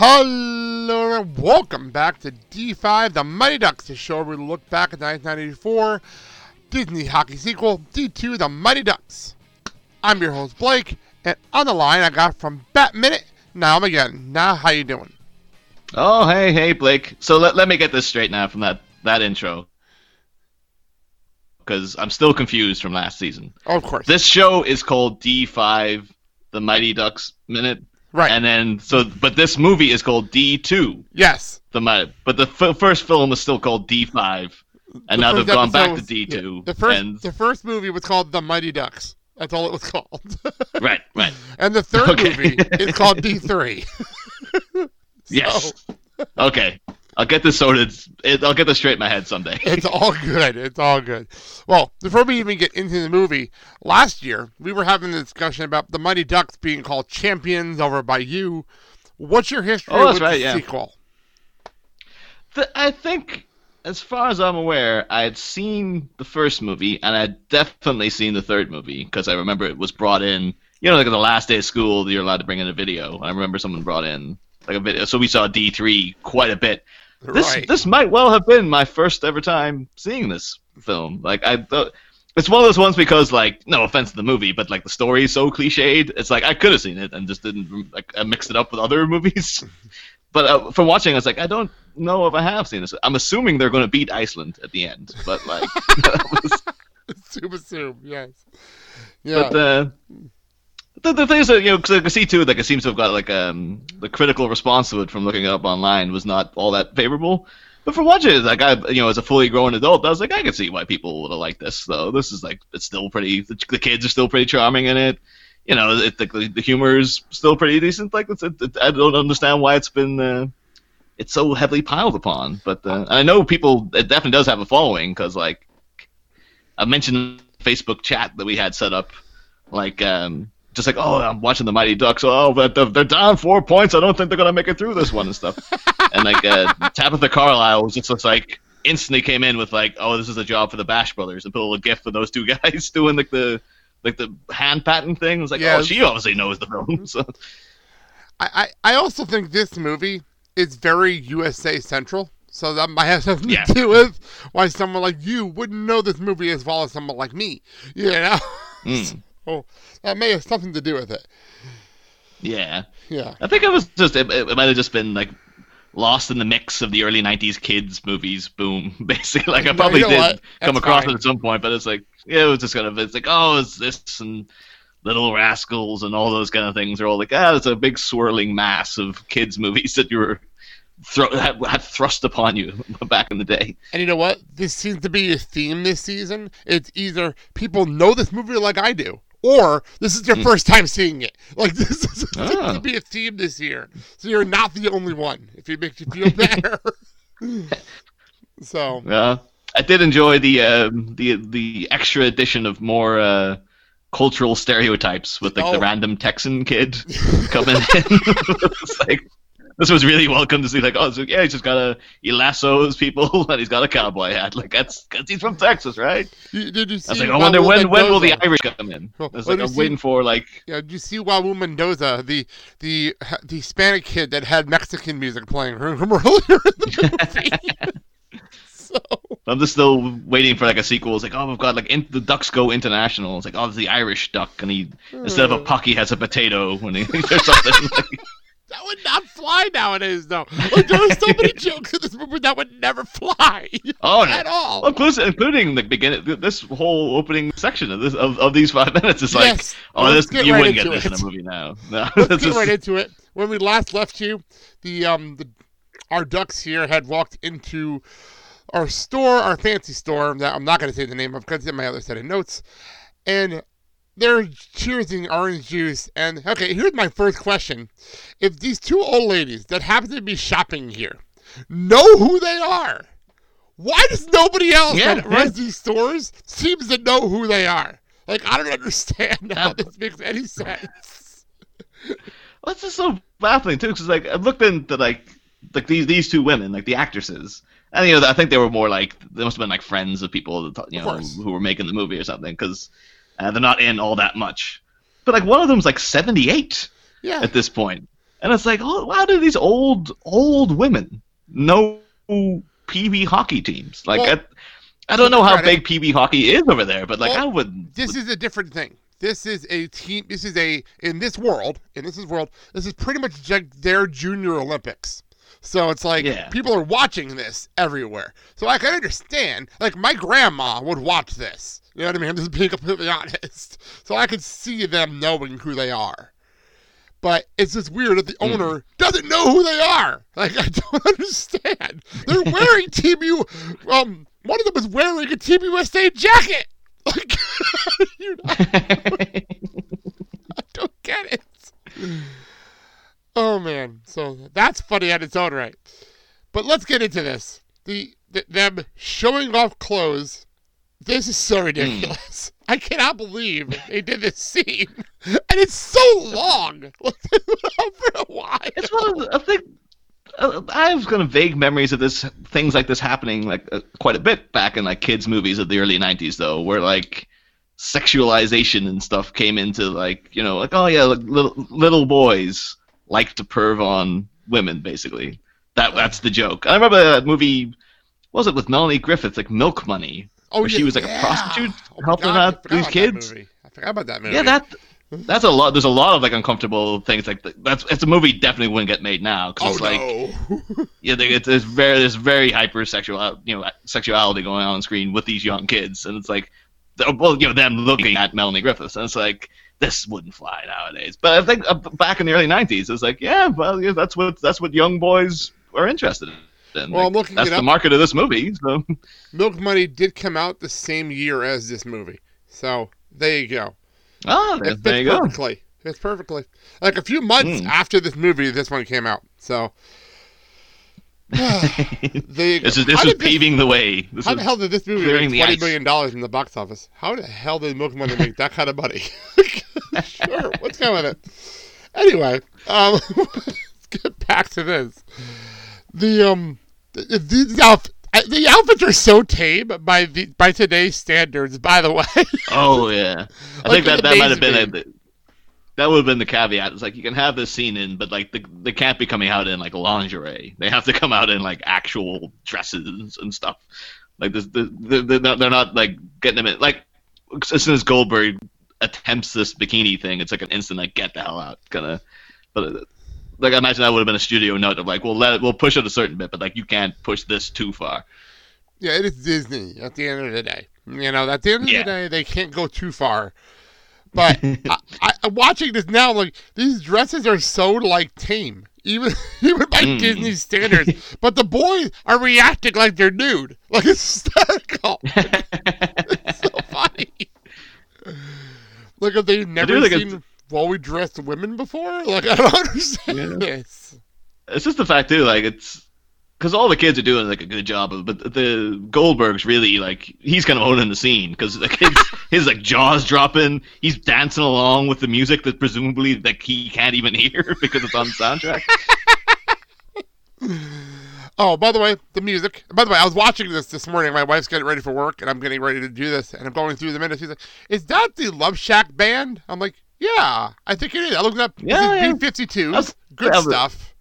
Hello and welcome back to D5 The Mighty Ducks, the show where we look back at the 1994 Disney hockey sequel, D2 The Mighty Ducks. I'm your host Blake, and on the line I got from Bat Minute, now I'm again. Niall, how you doing? Oh, hey, hey, Blake. So let, let me get this straight now from that, that intro. Because I'm still confused from last season. Oh, of course. This show is called D5, The Mighty Ducks Minute. Right. And then, so, but this movie is called D2, yes. The but the f- first film is still called D5. And The now they've gone back episode to D2. yeah, the first and, the first movie was called The Mighty Ducks. That's all it was called. right, right. and the third Okay. movie is called D3. Yes. Okay. I'll get this sorted. It, I'll get this straight in my head someday. It's all good. It's all good. Well, before we even get into the movie, last year we were having a discussion about the Mighty Ducks being called champions over by you. What's your history Oh, with right, the yeah. sequel? Th- I think, as far as I'm aware, I had seen the first movie, and I had definitely seen the third movie because I remember it was brought in. You know, like on the last day of school, you're allowed to bring in a video. I remember someone brought in like a video, so we saw D3 quite a bit. This right. this might well have been my first ever time seeing this film. Like I thought. It's one of those ones because, like, no offense to the movie, but like the story is so cliched. It's like I could have seen it and just didn't like I mixed it up with other movies. But uh, from watching, I was like, I don't know if I have seen this. I'm assuming they're going to beat Iceland at the end, but like, was- Assume, assume, yes. Yeah. but uh, the the thing is that you know, because I can see too, like it seems to have got like um the critical response to it from looking it up online was not all that favorable. But for watching it, like I, you know, as a fully grown adult, I was like, I can see why people would have liked this. Though this is like, it's still pretty. The, the kids are still pretty charming in it. You know, it, the the humor is still pretty decent. Like, it's, it, it, I don't understand why it's been. Uh, it's so heavily piled upon, but uh, I know people. It definitely does have a following because, like, I mentioned Facebook chat that we had set up, like, um, just like, oh, I'm watching the Mighty Ducks. Oh, but they're, they're down four points. I don't think they're gonna make it through this one and stuff. and like, uh, Tabitha Carlisle was just was like instantly came in with like, oh, this is a job for the Bash Brothers, and put a little gift for those two guys doing like the like the hand patting thing. It was like, Yeah. oh, she obviously knows the film. So I, I, I also think this movie is very USA Central. So that might have something Yeah. to do with why someone like you wouldn't know this movie as well as someone like me. You know? Mm. So that may have something to do with it. yeah. Yeah. I think it was just it, it might have just been like lost in the mix of the early '90s kids movies boom. Basically, like I No, probably you know did come across fine. it at some point, but it's like yeah, it was just kind of it's like oh, it's this and Little Rascals and all those kind of things are all like ah, it's a big swirling mass of kids movies that you were thro- had, had thrust upon you back in the day. And you know what? This seems to be a theme this season. It's either people know this movie like I do, or this is their first time seeing it. Like this is Ah. to be a theme this year. So you're not the only one. If it makes you feel better. so Yeah, I did enjoy the um, the the extra addition of more. Uh, Cultural stereotypes with like Oh. the random Texan kid coming in. it's like this was really welcome to see. Like, oh, so, yeah, he's just got a he lassos people and he's got a cowboy hat. Like that's because he's from Texas, right? you, did you see? I was like, I wonder when when will the? Irish come in? I Well, was like, I'm see- waiting for like Yeah, did you see Raul Mendoza, the the the Hispanic kid that had Mexican music playing from earlier in the movie? So I'm just still waiting for like a sequel. It's like, oh, we've got like in, the ducks go international. It's like, oh, it's the Irish duck, and he instead of a hmm. puck, he has a potato when he or something. Like, that would not fly nowadays, though. Like, there are so many jokes in this movie that would never fly oh, at all. Including, including the beginning, this whole opening section of this of, of these five minutes is like, Yes. oh, this you right wouldn't get this in a movie now. No, Let's get right into it. When we last left you, the um the our ducks here had walked into our store, our fancy store that I'm not going to say the name of because it's in my other set of notes, and they're cheersing orange juice. And okay, here's my first question: If these two old ladies that happen to be shopping here know who they are, why does nobody else Yeah, that yeah. runs these stores seems to know who they are? Like I don't understand how this makes any sense. Well, it's just so baffling too, because like I looked into like like these these two women, like the actresses, and you know I think they were more like they must have been like friends of people you know who were making the movie or something, because uh, they're not in all that much. But like one of them's like 78 Yeah. at this point, and it's like, oh, how do these old old women know PB hockey teams? Like Well, I, I don't know how big PB hockey is over there, but like Well, I would. this is a different thing. This is a team. This is a in this world. In this is world. This is pretty much their junior Olympics. So it's like Yeah. people are watching this everywhere. So I can understand. Like my grandma would watch this. You know what I mean? I'm just being completely honest. So I could see them knowing who they are. But it's just weird that the Hmm. owner doesn't know who they are. Like I don't understand. They're wearing Team U. Um, one of them is wearing a Team USA jacket. Like you know, I don't get it. Oh man, so that's funny on its own right. But let's get into this. The, the them showing off clothes. This is so ridiculous. I cannot believe they did this scene, and it's so long. Like, they went on for a while. It's one of the, I think uh, I have kind of vague memories of this things like this happening like uh, quite a bit back in like kids movies of the early 90s though where like sexualization and stuff came into like you know like oh yeah like, little little boys like to perv on women basically that that's the joke I remember that movie what was it with Melanie Griffith like Milk Money Oh, where she was like a prostitute Oh helping God, out these kids. I forgot about that movie. yeah, that that's a lot. There's a lot of like uncomfortable things. Like that's it's a movie definitely wouldn't get made now because Oh it's like no. yeah, they, it's, there's very there's very hypersexual you know sexuality going on on screen with these young kids, and it's like well you know them looking at Melanie Griffiths, and it's like this wouldn't fly nowadays. But I think uh, back in the early '90s, it's like yeah, well yeah, that's what that's what young boys are interested in. Well, Like, I'm looking that's it the market of this movie. So Milk Money did come out the same year as this movie. So there you go. ah, there, It there you go. perfectly. Fits perfectly. Like a few months Hmm. after this movie, this one came out. So there you go. This is this How is did this- paving the way. This How is, the hell did this movie make the twenty ice. million dollars in the box office? How the hell did Milk Money make that kind of money? sure, what's going on? with it. Anyway, um, let's get back to this. The um, the, the, the, outf- uh, the outfits are so tame by the by today's standards. By the way, Oh yeah, I Like, think that that might have been amazes a, that would have been the caveat. It's like you can have this scene in, but like the, they can't be coming out in like lingerie. They have to come out in like actual dresses and stuff. Like this, the, the, they're not they're not like getting them in like as soon as Goldberg attempts this bikini thing, it's like an instant like get the hell out kind of. But uh, like I imagine that would have been a studio note of like we'll let it, we'll push it a certain bit, but like you can't push this too far. yeah, it is Disney at the end of the day. You know, at the end of Yeah. the day, they can't go too far. But I, I, I'm watching this now, like these dresses are so like tame, even even by Mm. Disney standards. but the boys are reacting like they're nude, like it's hysterical. it's so funny. Like have they never think seen while we dressed women before? Like I don't understand Yeah. this. it's just the fact too, like it's because all the kids are doing like a good job of, but the Goldberg's really like he's kind of owning the scene because the kids his like jaws dropping, he's dancing along with the music that presumably like he can't even hear because it's on the soundtrack. Oh, by the way, the music. By the way, I was watching this this morning. My wife's getting ready for work, and I'm getting ready to do this, and I'm going through the minutes. She's like, "Is that the Love Shack band?" I'm like, "Yeah, I think it is." I looked it up. Yeah, yeah. B 52 I was- Good was- stuff.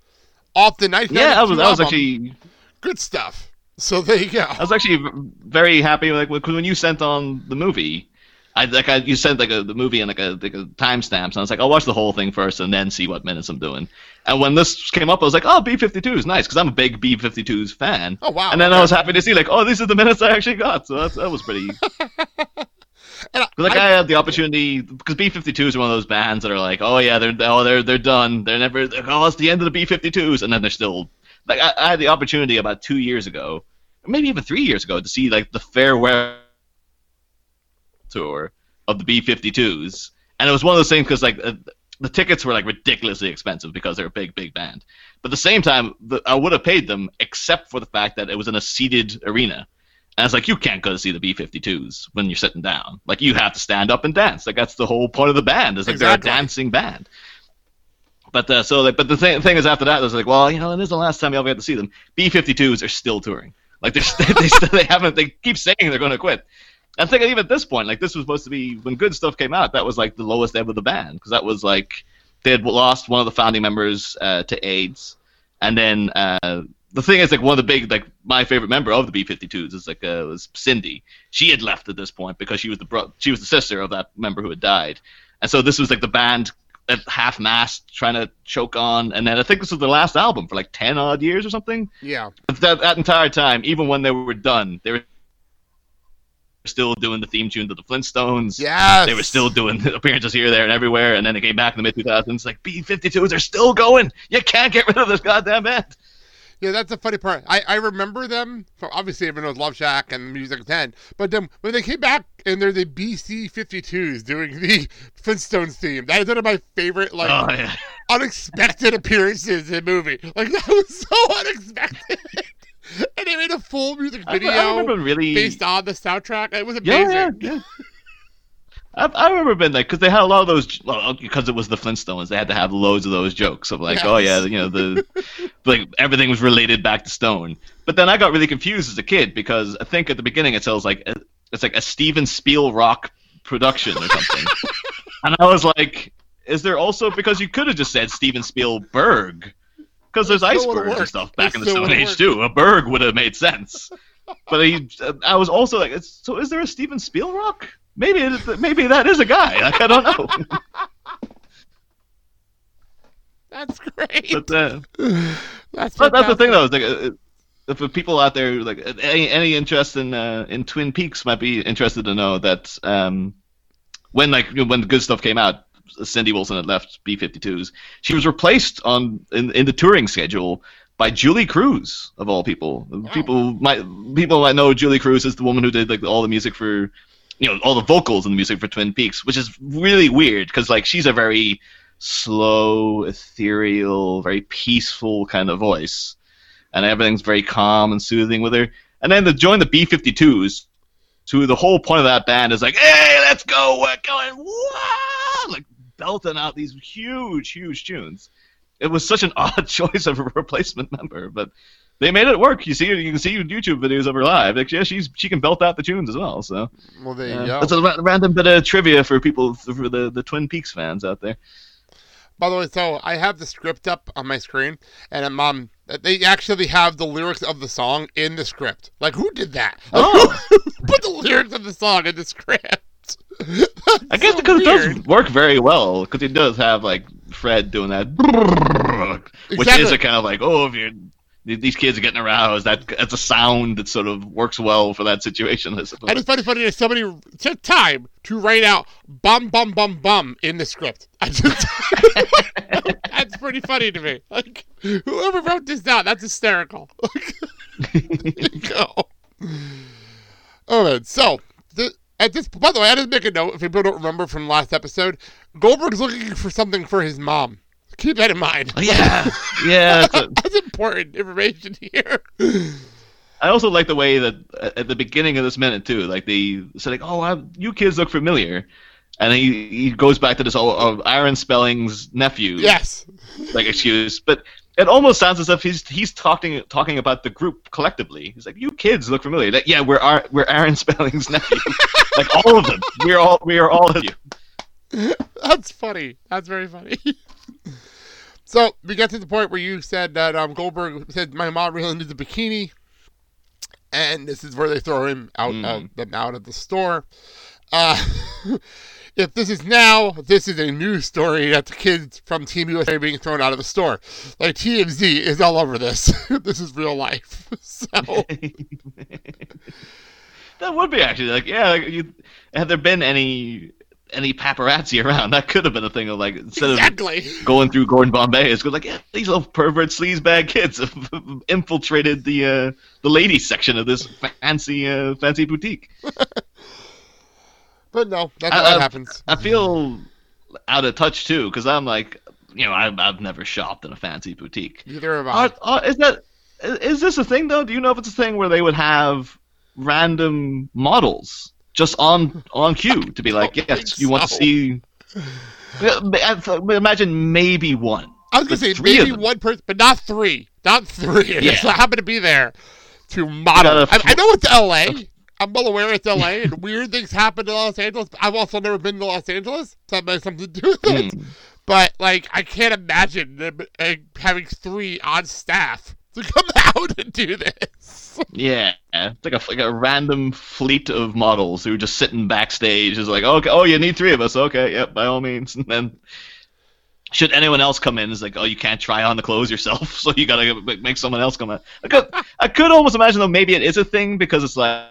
Off the night. yeah, I was I was actually good stuff. So there you go. I was actually very happy like because when you sent on the movie, I like I, you sent like a, the movie and like a like a timestamps, and I was like, I'll watch the whole thing first and then see what minutes I'm doing. And when this came up, I was like, oh, B52 is nice because I'm a big B52s fan. Oh, wow. And then I was happy to see like, oh, these are the minutes I actually got. So that's, that was pretty. And I- Like I- I, had the opportunity because B52s are one of those bands that are like, oh yeah, they're oh they're they're done. They're never they're, oh it's the end of the B52s, and then they're still like I, I had the opportunity about two years ago, maybe even three years ago, to see like the farewell tour of the B52s, and it was one of those things because like uh, the tickets were like ridiculously expensive because they're a big big band, but at the same time the, I would have paid them except for the fact that it was in a seated arena. And it's like you can't go to see the B52s when you're sitting down. Like you have to stand up and dance. Like that's the whole point of the band. Is like Exactly. they're a dancing band. But uh, so like, but the thing, thing is after that, it was like, well, you know, it is the last time you'll ever get to see them. B52s are still touring. Like they're st- they still, they haven't they keep saying they're going to quit. I think even at this point, like this was supposed to be when good stuff came out. That was like the lowest ebb of the band because that was like they had lost one of the founding members uh, to AIDS, and then uh, the thing is like one of the big like my favorite member of the B52s is like uh, was Cindy. She had left at this point because she was the bro- she was the sister of that member who had died, and so this was like the band at half mast trying to choke on, and then I think this was the last album for like ten odd years or something. yeah. That, that entire time, even when they were done, they were still doing the theme tune to the Flintstones. Yeah. They were still doing appearances here, there, and everywhere, and then they came back in the mid 2000s. Like B52s are still going. You can't get rid of this goddamn band. Yeah, that's the funny part. I, I remember them from obviously everyone knows Love Shack and Music 10, but then when they came back and they're the BC 52s doing the Flintstones theme, that is one of my favorite like Oh yeah. unexpected appearances in the movie. Like that was so unexpected. and they made a full music video I remember really. based on the soundtrack. It was yeah, amazing. yeah, yeah. I, I remember being like, because they had a lot of those, because uh, it was the Flintstones, they had to have loads of those jokes of like, Yes. oh yeah, you know, the like everything was related back to Stone. But then I got really confused as a kid because I think at the beginning it sounds like it's like a Steven Spiel rock production or something, and I was like, is there also because you could have just said Steven Spielberg because there's icebergs and stuff back It in the Stone Age too. A berg would have made sense. But he, I was also like, so is there a Steven Spielrock? Maybe it, maybe that is a guy. Like I don't know. That's great. But, uh, that's but that's the thing though. Like, uh, if the people out there like uh, any, any interest in uh, in Twin Peaks might be interested to know that um, when like when the good stuff came out, Cindy Wilson had left B52s. She was replaced on in, in the touring schedule by Julee Cruise of all people. People might people might know Julee Cruise is the woman who did like all the music for you know all the vocals and the music for Twin Peaks, which is really weird because like she's a very slow, ethereal, very peaceful kind of voice, and everything's very calm and soothing with her. And then to join the B52s, who the whole point of that band is like, hey, let's go, we're going, Wah! like belting out these huge, huge tunes. It was such an odd choice of a replacement member, but they made it work. You see, you can see YouTube videos of her live. Like, yeah, she's she can belt out the tunes as well. So Well, there you uh, go. that's a ra- random bit of trivia for people for the the Twin Peaks fans out there. By the way, so I have the script up on my screen, and um, um, they actually have the lyrics of the song in the script. Like, who did that? Oh. Put the lyrics of the song in the script. I guess So because it does work very well because it does have like Fred doing that, which is a kind of like oh if you're these kids are getting aroused that that's a sound that sort of works well for that situation. I suppose. And it's funny, funny that somebody took time to write out "bum bum bum bum" in the script. That's pretty funny to me. Like whoever wrote this down, that's hysterical. go. Oh man, so the, at this, by the way, I just make a note if people don't remember from last episode, Goldberg's looking for something for his mom. Keep that in mind. Yeah, yeah. It's a, that's important information here. I also like the way that uh, at the beginning of this minute too, like they said like, "Oh, I, you kids look familiar," and he he goes back to this oh, oh, Aaron Spelling's nephew. Yes. like excuse, but it almost sounds as if he's he's talking talking about the group collectively. He's like, "You kids look familiar." Like, yeah, we're Ar- we're Aaron Spelling's nephew. like all of them. We're all we are all of you. That's funny. That's very funny. So we got to the point where you said that um, Goldberg said my mom really needs a bikini, and this is where they throw him out Mm. of out of the store. Uh, if this is now, this is a news story that the kids from Team USA are being thrown out of the store. Like TMZ is all over this. this is real life. So that would be actually like yeah. Like, you, had there been any any paparazzi around, that could have been a thing of like instead of going through Gordon Bombay, it's like yeah, these little pervert sleazebag kids have infiltrated the uh, the ladies section of this fancy uh, fancy boutique. But no, that's I- how that I- happens. I feel out of touch too because I'm like, you know, I've, I've never shopped in a fancy boutique. Neither have I. Are, are, is that is this a thing though? Do you know if it's a thing where they would have random models just on on cue to be like, yes, you want to see? Yeah, I- I- Imagine maybe one. I was gonna say maybe one person, but not three. Not three. Yeah. Just happen to be there to model. Gotta I, I know it's L.A. I'm well aware it's L.A. and weird things happen in Los Angeles. I've also never been to Los Angeles, so that might have something to do with it. Hmm. But like, I can't imagine them uh, having three on staff to come out and do this. Yeah, it's like a like a random fleet of models who are just sitting backstage. Is like, okay, oh, you need three of us. Okay, yep, by all means. And then, should anyone else come in, it's like, oh, you can't try on the clothes yourself, so you gotta make- make someone else come in. I could, I could almost imagine though, maybe it is a thing because it's like,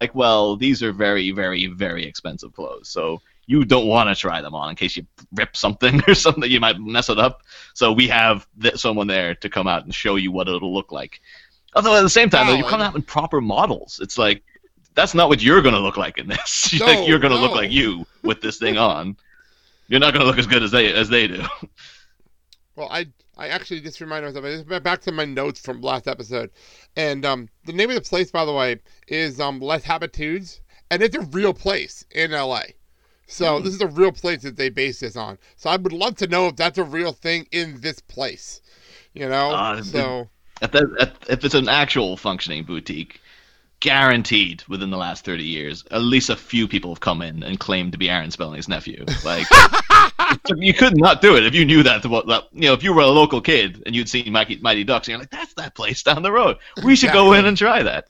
like, well, these are very, very, very expensive clothes, so you don't want to try them on in case you rip something or something, you might mess it up. So we have th- someone there to come out and show you what it'll look like. Although at the same time, though, you come out in proper models. It's like that's not what you're gonna look like in this. No, like you're gonna look like you with this thing on. You're not gonna look as good as they as they do. Well, I I actually just reminded myself. I just went back to my notes from last episode, and um, the name of the place, by the way, is um Les Habitudes, and it's a real place in L.A. So this is a real place that they base this on. So I would love to know if that's a real thing in this place. You know, Uh, so If, that, if, it's an actual functioning boutique, guaranteed within the last 30 years, at least a few people have come in and claimed to be Aaron Spelling's nephew. Like, you could not do it if you knew that, what- that. You know, if you were a local kid and you'd seen Mighty, Mighty Ducks, and you're like, that's that place down the road. We should go in and try that.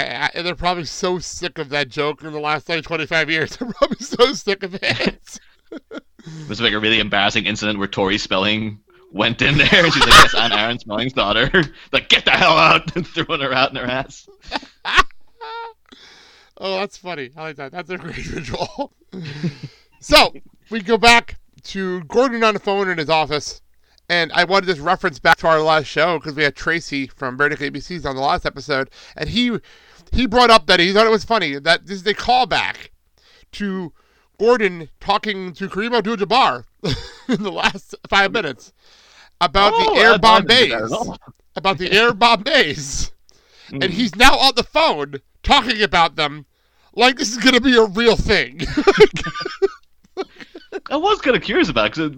And they're probably so sick of that joke in the last like 25 years. They're probably so sick of it. It was like a really embarrassing incident where Tori Spelling went in there and she's like, "Yes, I'm Aaron Spelling's daughter." like, get the hell out! and throwing her out in her ass. Oh, that's funny. I like that. That's a great visual. so we go back to Gordon on the phone in his office, and I wanted to just reference back to our last show because we had Tracy from Verdict ABCs on the last episode, and he he brought up that he thought it was funny that this is a callback to Gordon talking to Kareem Abdul-Jabbar in the last five minutes about Oh, the Air Bombays, that at all. about the Air Bombays Hmm. and he's now on the phone talking about them like this is going to be a real thing. I was kind of curious about because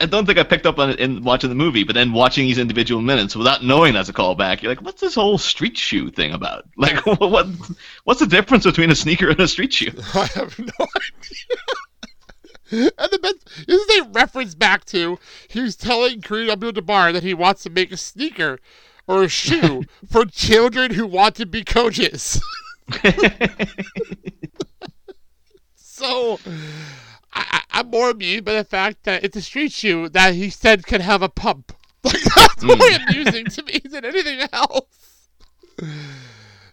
I, don't think I picked up on it in watching the movie, but then watching these individual minutes without knowing that's a callback, you're like, what's this whole street shoe thing about? Like, what what's the difference between a sneaker and a street shoe? I have no idea. and the best, this is a reference back to he's telling Kareem Abdul-Jabbar that he wants to make a sneaker or a shoe for children who want to be coaches. So I, I'm more amused by the fact that it's a street shoe that he said can have a pump. Like that's more amusing to me than anything else.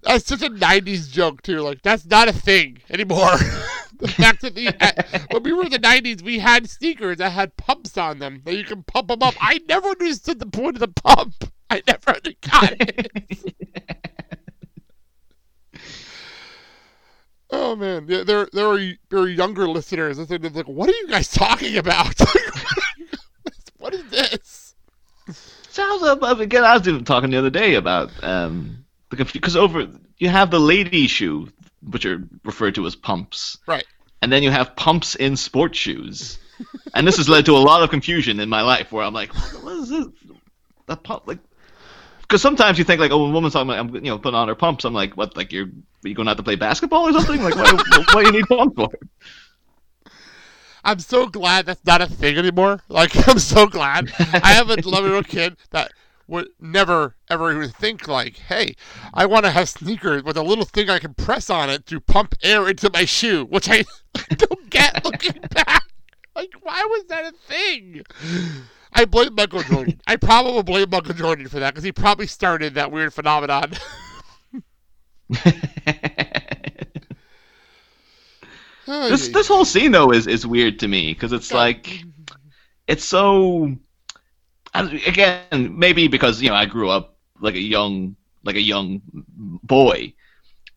That's such a '90s joke too. Like that's not a thing anymore. the fact that the uh, when we were in the '90s, we had sneakers that had pumps on them that you can pump them up. I never understood the point of the pump. I never got it. Oh man, yeah, there there are there are younger listeners. They're like, "What are you guys talking about? what is this?" Sounds uh, again. I was even talking the other day about um because over you have the lady shoe, which are referred to as pumps, Right. and then you have pumps in sports shoes, and this has led to a lot of confusion in my life where I'm like, what, what is this? The pump like. Because sometimes you think like, oh, a woman's talking, about, I'm, you know, putting on her pumps. I'm like, what? Like you're, you going out to play basketball or something? Like, why, what do you need pumps for? I'm so glad that's not a thing anymore. Like, I'm so glad. I have a 11 year old kid that would never ever even think like, hey, I want to have sneakers with a little thing I can press on it to pump air into my shoe, which I don't get looking back. Like, why was that a thing? I blame Michael Jordan. I probably blame Michael Jordan for that because he probably started that weird phenomenon. This this whole scene though is is weird to me because it's like it's so again maybe because you know I grew up like a young like a young boy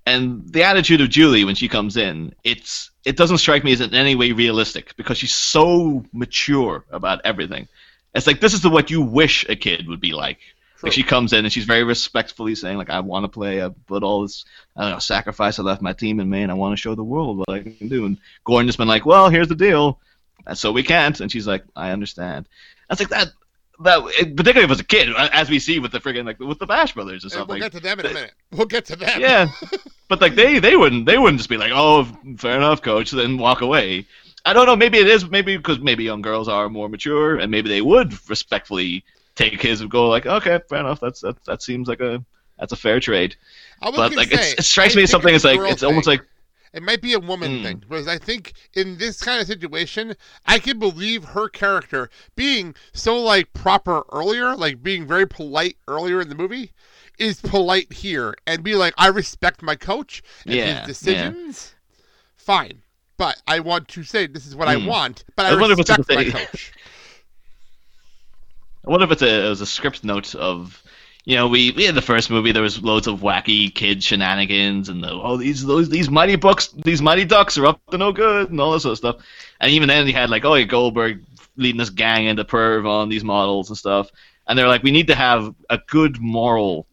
and the attitude of Julie when she comes in it's it doesn't strike me as in any way realistic because she's so mature about everything it's like this is the what you wish a kid would be like. Like she comes in and she's very respectfully saying like I want to play I put all this I don't know sacrifice I left my team in Maine. I want to show the world what I can do. And Gordon just been like well here's the deal. And so we can't. And she's like I understand. That's like that that particularly if it was a kid as we see with the friggin' like with the Bash Brothers or something we'll get to them in a minute. We'll get to them. yeah, but like they they wouldn't they wouldn't just be like, oh, fair enough, coach, then walk away. I don't know. Maybe it is maybe because maybe young girls are more mature and maybe they would respectfully take his and go like, okay, fair enough. That's that that seems like a that's a fair trade. I But like say, it strikes I me as something it's like it's almost like It might be a woman Mm. thing because I think in this kind of situation, I can believe her character being so like proper earlier, like being very polite earlier in the movie, is polite here and be like, I respect my coach and Yeah, his decisions. Fine, but I want to say this is what I Mm. want, but I, I wonder if it's respect a my coach. I wonder if it's a it was a script note of you know we we had the first movie there was loads of wacky kid shenanigans and the, oh these those these mighty bucks these mighty ducks are up to no good and all this sort of stuff and even then you had like oh yeah, Goldberg leading this gang into perv on these models and stuff and they're like we need to have a good moral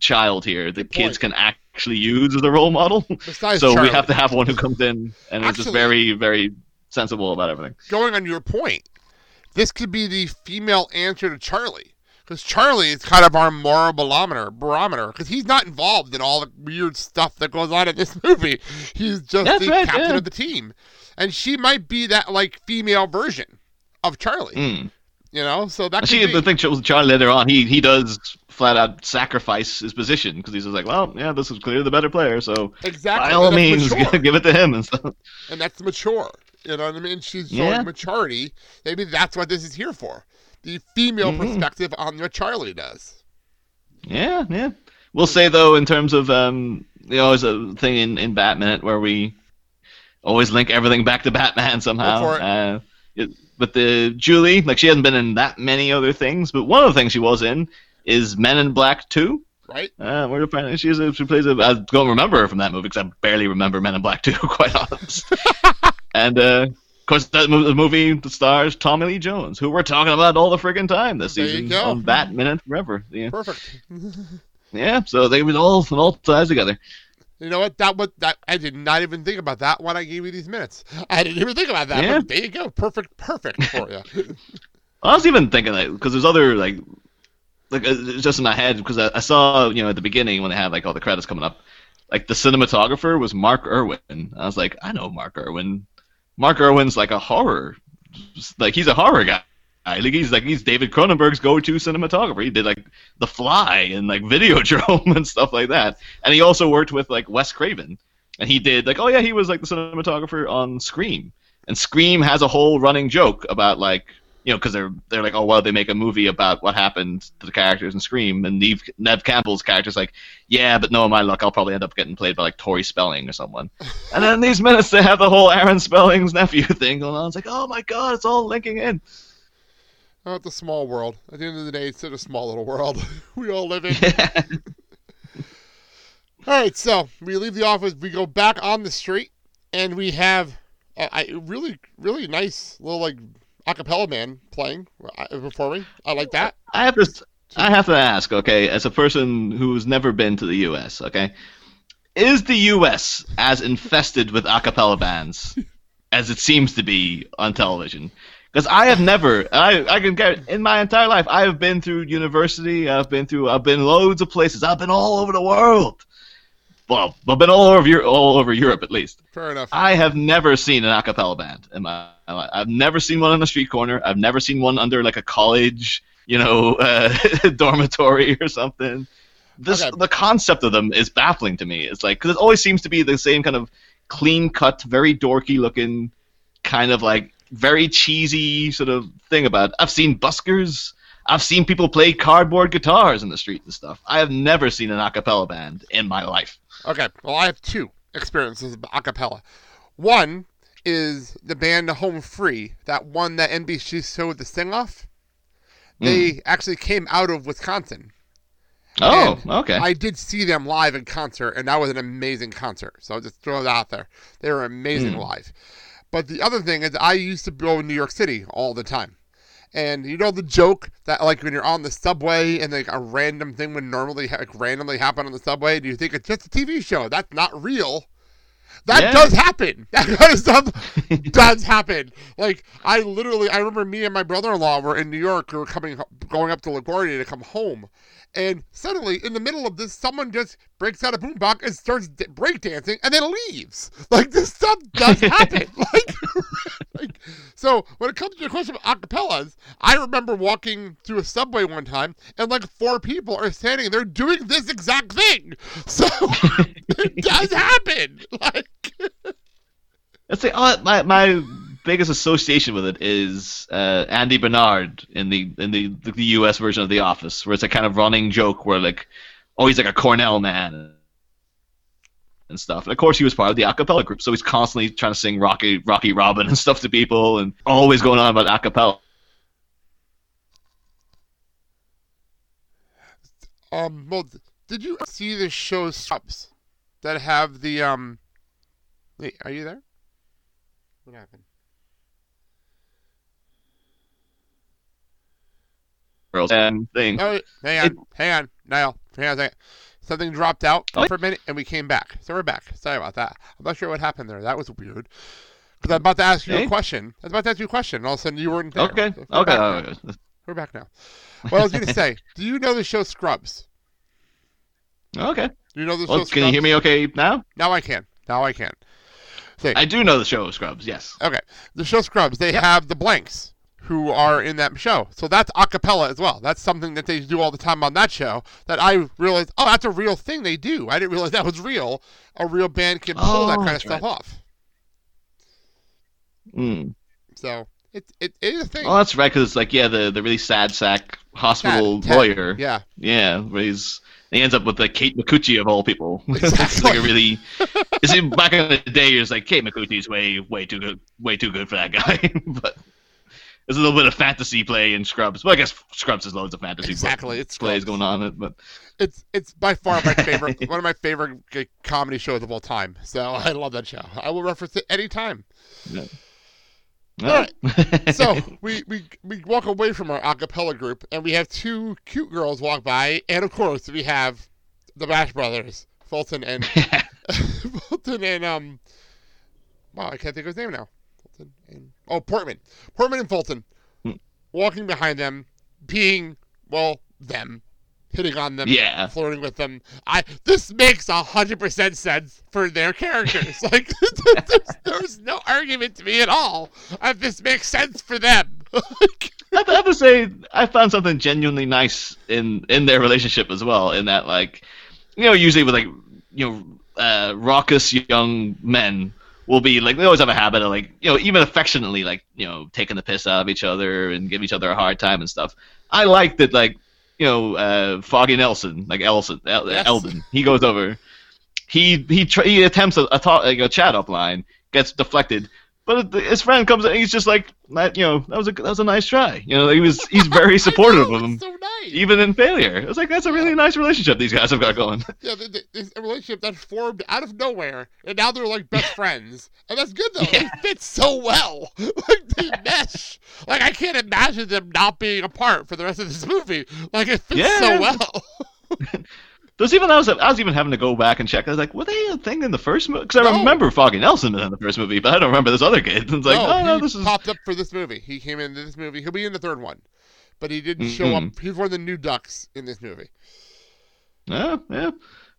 child here that kids can actually use as a role model so Charlie. we have to have one who comes in and is just very very sensible about everything going on your point, this could be the female answer to Charlie. Because Charlie is kind of our moral barometer, barometer. Because he's not involved in all the weird stuff that goes on in this movie. He's just That's the right, captain yeah. of the team, and she might be that like female version of Charlie. Mm. You know, so that Actually, the thing with Charlie later on, he he does flat out sacrifice his position because he's just like, well, yeah, this is clearly the better player, so exactly. by all means, mature. give it to him and stuff. and that's mature. You know what I mean? She's Yeah. showing maturity. Maybe that's what this is here for. The female Mhm. perspective on what Charlie does. Yeah, yeah. We'll say though, in terms of um, you know, there's a thing in in Batman where we always link everything back to Batman somehow. Go for it. Uh, it, but the Julie, like she hasn't been in that many other things, but one of the things she was in is Men in Black Two. Right? Uh, where apparently she's a, she plays a. I don't remember her from that movie because I barely remember Men in Black 2, quite honest. and uh, of course, that movie stars Tommy Lee Jones, who we're talking about all the friggin' time this There season on Bat Minute Forever. Yeah, Perfect. yeah. So they was all all ties together. You know what? That what that I did not even think about that when I gave you these minutes. I didn't even think about that. Yeah. But there you go. Perfect, perfect for you. I was even thinking like because there's other like like uh, it's just in my head because I, I saw you know at the beginning when they had like all the credits coming up, like the cinematographer was Mark Irwin. I was like, I know Mark Irwin. Mark Irwin's like a horror, like he's a horror guy. Like he's like he's David Cronenberg's go-to cinematographer. He did like The Fly and like Videodrome and stuff like that. And he also worked with like Wes Craven. And he did like oh yeah he was like the cinematographer on Scream. And Scream has a whole running joke about like you know, because they're they're like, oh well, they make a movie about what happened to the characters in Scream, and Neve, Nev Campbell's character's like, yeah, but no, my luck, I'll probably end up getting played by like Tori Spelling or someone. and then these minutes they have the whole Aaron Spelling's nephew thing going on. It's like, oh my god, it's all linking in. Oh, it's a small world. At the end of the day, it's such a small little world we all live in. All right, so we leave the office. We go back on the street, and we have a, a really, really nice little like acapella man playing, uh, performing. I like that. I have to I have to ask, okay, as a person who's never been to the U.S., okay, is the U.S. as infested with a cappella bands as it seems to be on television? Because I have never, I, I can get in my entire life, I have been through university, I've been through, I've been loads of places, I've been all over the world. Well, I've been all over Europe, all over Europe at least. Fair enough. I have never seen an a cappella band in my life. I've never seen one on a street corner. I've never seen one under like a college you know, uh, dormitory or something. This Okay. the concept of them is baffling to me. It's like because it always seems to be the same kind of clean cut, very dorky looking, kind of like very cheesy sort of thing about. It. I've seen buskers. I've seen people play cardboard guitars in the street and stuff. I have never seen an a cappella band in my life. Okay, well, I have two experiences of a cappella. One is the band Home Free, that one that NBC showed the sing off. They actually came out of Wisconsin. Oh, And okay. I did see them live in concert, and that was an amazing concert. So I'll just throw it out there. They were amazing Hmm. live. But the other thing is, I used to go in New York City all the time. And you know the joke that like when you're on the subway and like a random thing would normally like, randomly happen on the subway, do you think it's just a TV show? That's not real. That Yeah. does happen. That kind of stuff does happen. Like I literally, I remember me and my brother-in-law were in New York. We were coming, going up to LaGuardia to come home, and suddenly in the middle of this, someone just breaks out a boombox and starts d- breakdancing, and then leaves. Like this stuff does happen. like, like, so when it comes to the question of acapellas, I remember walking through a subway one time, and like four people are standing there doing this exact thing. So it does happen. Like. Oh, my my biggest association with it is uh, Andy Bernard in the in the the U.S. version of The Office, where it's a kind of running joke where like, oh, he's like a Cornell man and stuff. And of course, he was part of the a cappella group, so he's constantly trying to sing Rocky Rocky Robin and stuff to people, and always going on about a cappella. Um, well, did you see the show that have the um? Wait, are you there? What happened? and thing. Oh, hang on, It- hang on, Niall, hang on a second. Something dropped out Oh. for a minute, and we came back. So we're back. Sorry about that. I'm not sure what happened there. That was weird. Because I'm about to ask you a question. I was about to ask you a question, and all of a sudden you weren't there. Okay, So we're okay, back oh, okay. We're back now. What I was going to say, do you know the show Scrubs? okay. Do you know the Well, show can you hear me okay now? Now I can. Now I can. I do know the show Scrubs. Yes. Okay. The show Scrubs, they have the blanks who are in that show. So that's a cappella as well. That's something that they do all the time on that show that I realized, oh, that's a real thing they do. I didn't realize that was real. A real band can pull that Oh, kind of stuff right. off. Mm. So it, it, it is a thing. Oh, that's right. Because it's like yeah, the the really sad sack hospital Ted. lawyer. Yeah. Yeah, where he's he ends up with the Kate Micucci of all people. it's like a really. You see, back in the day, it's like Kate Micucci's way way too good, way too good for that guy. but there's a little bit of fantasy play in Scrubs. Well, I guess Scrubs has loads of fantasy Exactly, it's plays Scrubs. going on. It, but It's it's by far my favorite, one of my favorite comedy shows of all time. So I love that show. I will reference it anytime. All right. so we, we we walk away from our a cappella group and we have two cute girls walk by and of course we have the Bash Brothers, Fulton and Fulton and um wow I can't think of his name now. Fulton and oh Portman. Portman and Fulton Hmm. walking behind them, being well them, hitting on them, Yeah. flirting with them. I this makes a hundred percent sense for their characters. like there's, there's no argument to me at all. Uh, this makes sense for them. I have to- I have to say, I found something genuinely nice in in their relationship as well. In that, like, you know, usually with like, you know, uh, raucous young men will be like they always have a habit of like, you know, even affectionately like, you know, taking the piss out of each other and give each other a hard time and stuff. I like that, like, you know, uh, Foggy Nelson, like Elson, El- Yes. Elden, he goes over, he he tr- he attempts a, a, talk, like a chat up line, gets deflected. But his friend comes in and he's just like, that, you know, that was a that was a nice try. You know, he was he's very supportive know, of him, so nice. even in failure. It's like that's a really nice relationship these guys have got going. yeah, th- th- it's a relationship that formed out of nowhere, and now they're like best friends, and that's good though. Yeah. They fit so well, like they mesh. Like I can't imagine them not being apart for the rest of this movie. Like it fits Yeah. so well. There's even I was I was even having to go back and check. I was like, were they a thing in the first movie? Because I No. remember Foggy Nelson in the first movie, but I don't remember this other kid. It's like, no, oh no, he this is popped up for this movie. He came into this movie. He'll be in the third one, but he didn't show Mhm. up. He's one of the new ducks in this movie. Yeah, yeah.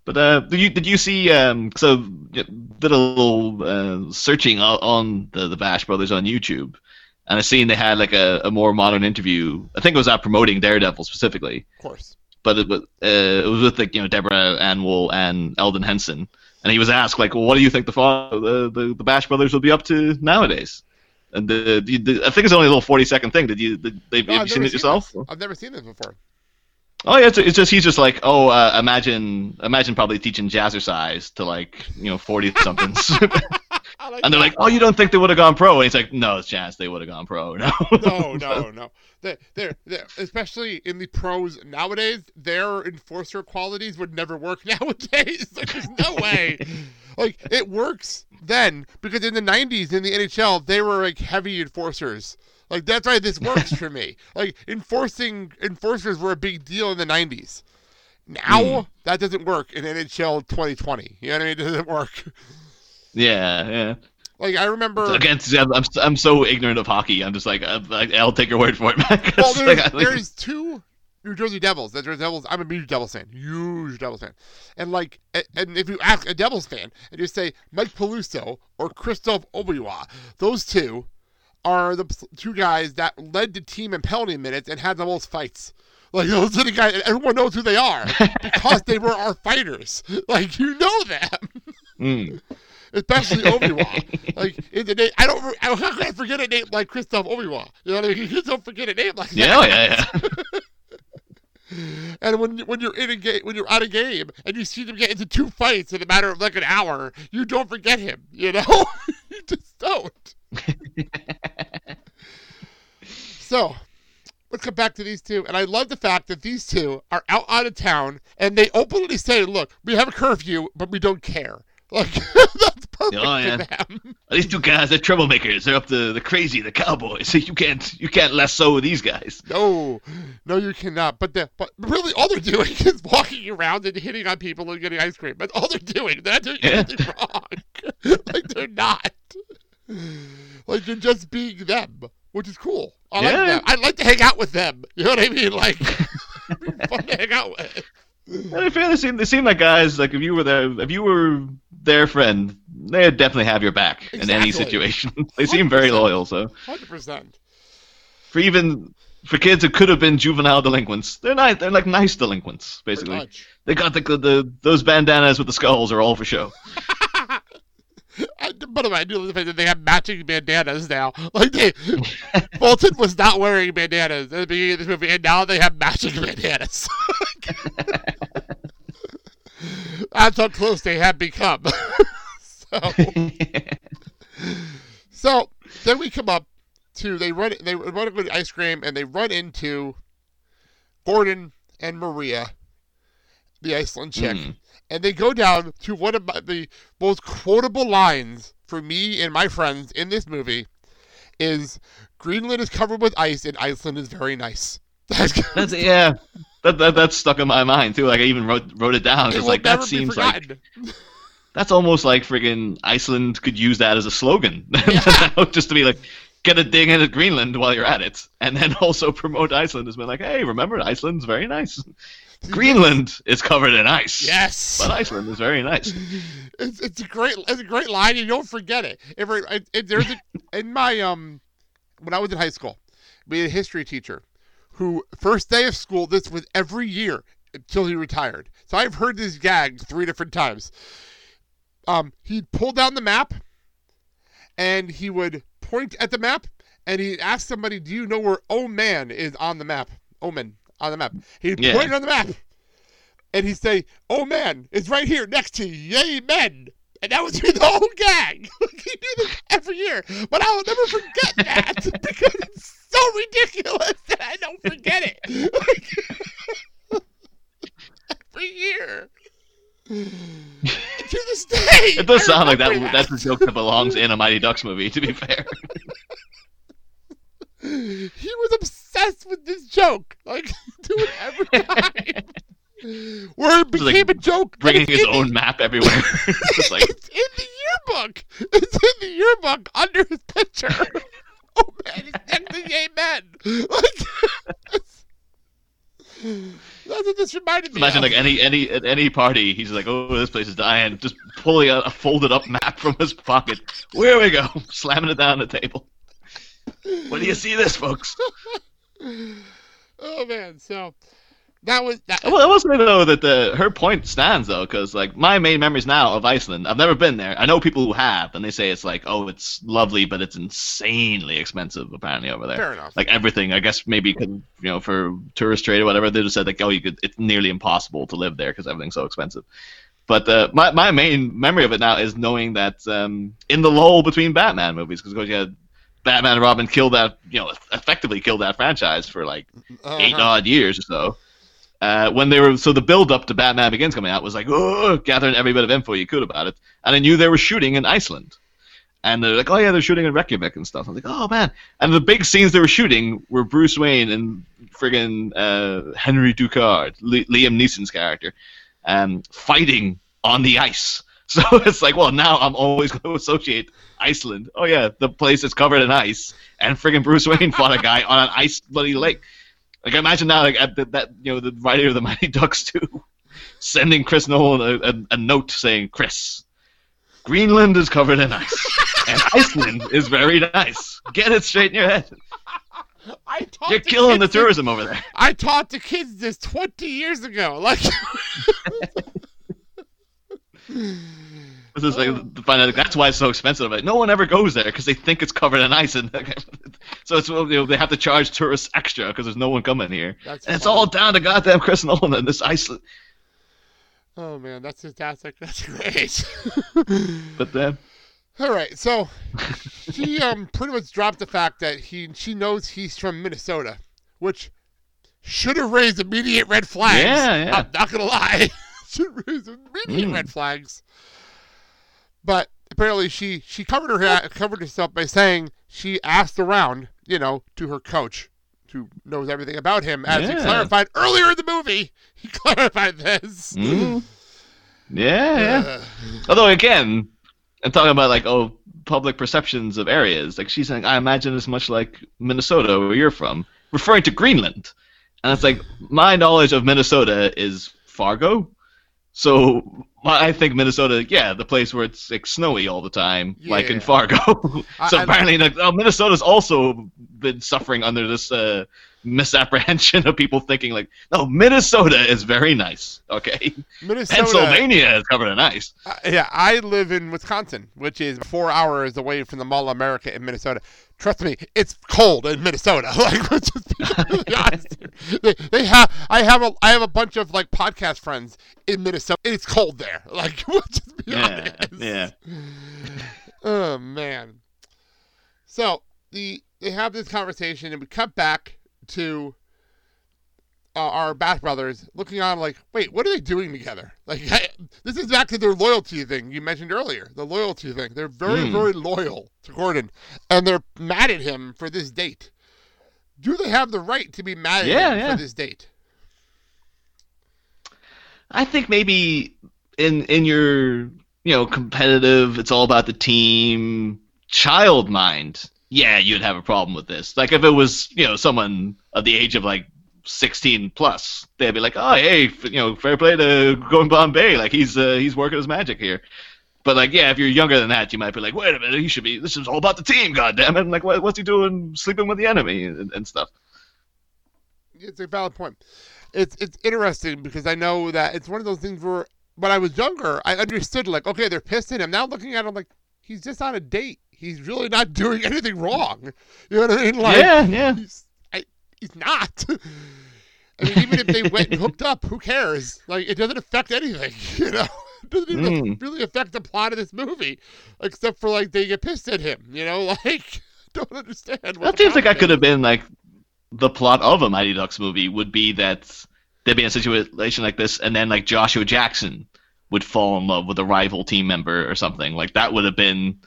But uh, did you did you see? Um, so did a little uh, searching on, on the the Bash Brothers on YouTube, and I seen they had like a, a more modern interview. I think it was out promoting Daredevil specifically, Of course. But it, was- uh, it was with like you know Deborah Ann Woll and Elden Henson, and he was asked like, well, what do you think the the, the the Bash Brothers will be up to nowadays? And the, the, the I think it's only a little forty second thing. Did you did, they, No, have I've you seen it yourself? this. I've never seen this before. Oh yeah, it's, it's just he's just like, oh, uh, imagine imagine probably teaching jazzercise to like you know forty somethings, like and they're that. like, oh, you don't think they would have gone pro? And he's like, no, it's chance they would have gone pro. No, no, no, no. They're, they're, they're, especially in the pros nowadays, their enforcer qualities would never work nowadays. Like, there's no way. like, it works then because in the 90s in the NHL, they were like heavy enforcers. Like, that's why this works for me. Like, enforcing enforcers were a big deal in the 90s. Now, hmm. that doesn't work in NHL 2020. You know what I mean? It doesn't work. Yeah, yeah. Like, I remember. Again, see, I'm, I'm I'm so ignorant of hockey. I'm just like, i I'll take your word for it, Well, there's, like, there's two New Jersey Devils. The Jersey Devils. I'm a huge Devils fan, huge Devils fan. And like, and if you ask a Devils fan and you say Mike Peluso or Krzysztof Oliwa, those two are the two guys that led the team in penalty minutes and had the most fights. Like those are the guys, everyone knows who they are because they were our fighters. Like you know them, Mm. Especially Oliwa. like in the name, I don't, I don't, how can I forget a name like Krzysztof Oliwa? You know what I mean? You just don't forget a name like that. Yeah, oh, yeah, yeah. And when when you're in a game, when you're at a game, and you see them get into two fights in a matter of like an hour, you don't forget him. You know, you just don't. so, let's come back to these two. And I love the fact that these two are out out of town, and they openly say, "Look, we have a curfew, but we don't care." Like perfect Oh, yeah. for them. These two guys, they're troublemakers. They're up to the crazy, the cowboys. You can't you can't lasso these guys. No, no, you cannot. But the, but really, all they're doing is walking around and hitting on people and getting ice cream. That's all they're doing. They're not doing Yeah. anything wrong. like they're not. Like they're just being them, which is cool. I like Yeah. that. I'd like to hang out with them. You know what I mean? Like, fun to hang out with. And I feel they seem they seem like guys like if you were their if you were their friend, they'd definitely have your back in any situation. they seem very loyal. So Hundred percent. for even for kids who could have been juvenile delinquents, they're nice. They're like nice delinquents, basically. They got the, the those bandanas with the skulls are all for show. I, by the way, I do love the fact that they have matching bandanas now. Like they, Bolton was not wearing bandanas at the beginning of this movie, and now they have matching bandanas. That's how close they have become. So, so then we come up to they run they run to go to ice cream, and they run into Gordon and Maria, the Iceland chick, Mm. and they go down to one of my, the most quotable lines for me and my friends in this movie is Greenland is covered with ice and Iceland is very nice. That's yeah. That, that that's stuck in my mind too. Like I even wrote wrote it down it because like that seems like. That's almost like friggin' Iceland could use that as a slogan, just to be like, get a dig in at Greenland while you're at it, and then also promote Iceland as being like, hey, remember Iceland's very nice. Greenland is covered in ice. Yes. But Iceland is very nice. it's, it's a great it's a great line. And you don't forget it. If it, it, there's a, in my um when I was in high school, we had a history teacher who first day of school this was every year until he retired. So I've heard this gag three different times. Um, he'd pull down the map, and he would point at the map, and he'd ask somebody, "Do you know where Oman is on the map? Oman on the map." He'd Yeah. point on the map, and he'd say, "Oh man, it's right here next to Yay Men." And that was the whole gag. he do this every year, but I will never forget that because it's so ridiculous that I don't forget it. every year. Mm. to this day. It does sound like that. remember That's a joke that belongs in a Mighty Ducks movie. To be fair. He was obsessed with this joke. Like, do it every time. Where it like became a joke. Bringing his in the- own map everywhere. It's like it's in the yearbook. It's in the yearbook under his picture. oh man, he's next to gay men. Like, that's, what this reminded me Imagine of. like any any at any party, he's like, "Oh, this place is dying." Just pulling out a folded up map from his pocket. Where we go, slamming it down the table. When do you see this, folks? oh man, so that was that. Well, I will say though that the her point stands though, because like my main memories now of Iceland, I've never been there. I know people who have, and they say it's like, oh, it's lovely, but it's insanely expensive apparently over there. Fair enough. Like everything, I guess maybe 'cause, you know for tourist trade or whatever, they just said like, oh, you could, it's nearly impossible to live there because everything's so expensive. But uh, my my main memory of it now is knowing that um, in the lull between Batman movies, because you had Batman and Robin killed that, you know, effectively killed that franchise for like eight Uh-huh. odd years or so. Uh, when they were so the build up to Batman Begins coming out was like gathering every bit of info you could about it, and I knew they were shooting in Iceland, and they're like oh yeah they're shooting in Reykjavik and stuff. I was like oh man, and the big scenes they were shooting were Bruce Wayne and friggin' uh, Henry Ducard, Li- Liam Neeson's character, um, fighting on the ice. So it's like well now I'm always going to associate Iceland. Oh yeah, the place is covered in ice, and friggin' Bruce Wayne fought a guy on an ice bloody lake. Like imagine now, like at the, that you know the writer of the Mighty Ducks two, sending Chris Nolan a, a, a note saying, "Chris, Greenland is covered in ice, and Iceland is very nice. Get it straight in your head. I taught You're killing the kids this- tourism over there." I taught the kids this 20 years ago. Like, This is like find out like, that's why it's so expensive. Like no one ever goes there because they think it's covered in ice, and so it's you know, they have to charge tourists extra because there's no one coming here. That's and it's all down to goddamn Chris Nolan and this Iceland. oh man, that's fantastic. That's great. But then, All right, so she um pretty much dropped the fact that he she knows he's from Minnesota, which should have raised immediate red flags. Yeah, yeah. I'm not gonna lie, should raise immediate Mm. red flags. But apparently, she she covered her covered herself by saying she asked around, you know, to her coach, who knows everything about him, as he clarified earlier in the movie. He clarified this. Mm. yeah, yeah. Uh, Although again, I'm talking about like oh public perceptions of areas. Like she's saying, I imagine it's much like Minnesota where you're from, referring to Greenland. And it's like my knowledge of Minnesota is Fargo. So I think Minnesota, yeah, the place where it's like snowy all the time, like in Fargo. so I- I- apparently, like, oh, Minnesota's also been suffering under this uh, misapprehension of people thinking like, no, Minnesota is very nice. Okay, Minnesota. Pennsylvania is covered in ice. Uh, yeah, I live in Wisconsin, which is four hours away from the Mall of America in Minnesota. Trust me, it's cold in Minnesota. Like, let's just be honest. here. They, they have, I have a, I have a bunch of like podcast friends in Minnesota. It's cold there. Like, let's just be Yeah, honest. yeah. Oh man. So the they have this conversation, and we cut back to uh, our Bash brothers looking on like, wait, what are they doing together? Like, I, this is back to their loyalty thing you mentioned earlier. The loyalty thing. They're very, Hmm. very loyal to Gordon, and they're mad at him for this date. Do they have the right to be mad at Yeah, him yeah. for this date? I think maybe in in your you know competitive, it's all about the team child mind. Yeah, you'd have a problem with this. Like if it was you know someone of the age of like 16 plus, they'd be like, oh hey, you know, fair play to Gordon Bombay. Like he's uh, he's working his magic here. But like, yeah, if you're younger than that, you might be like, wait a minute, he should be. This is all about the team, goddamn it! Like, what, what's he doing, sleeping with the enemy and, and stuff? It's a valid point. It's it's interesting because I know that it's one of those things where when I was younger, I understood like, okay, they're pissed at him. Now looking at him like he's just on a date. He's really not doing anything wrong. You know what I mean? Like yeah, yeah. he's I, he's not. I mean, even if they went and hooked up, who cares? Like, it doesn't affect anything, you know. It doesn't even Mm. really affect the plot of this movie, except for like they get pissed at him, you know. Like, don't understand. That seems like I could have been like the plot of a Mighty Ducks movie would be that they'd be a situation like this, and then like Joshua Jackson would fall in love with a rival team member or something. Like that would have been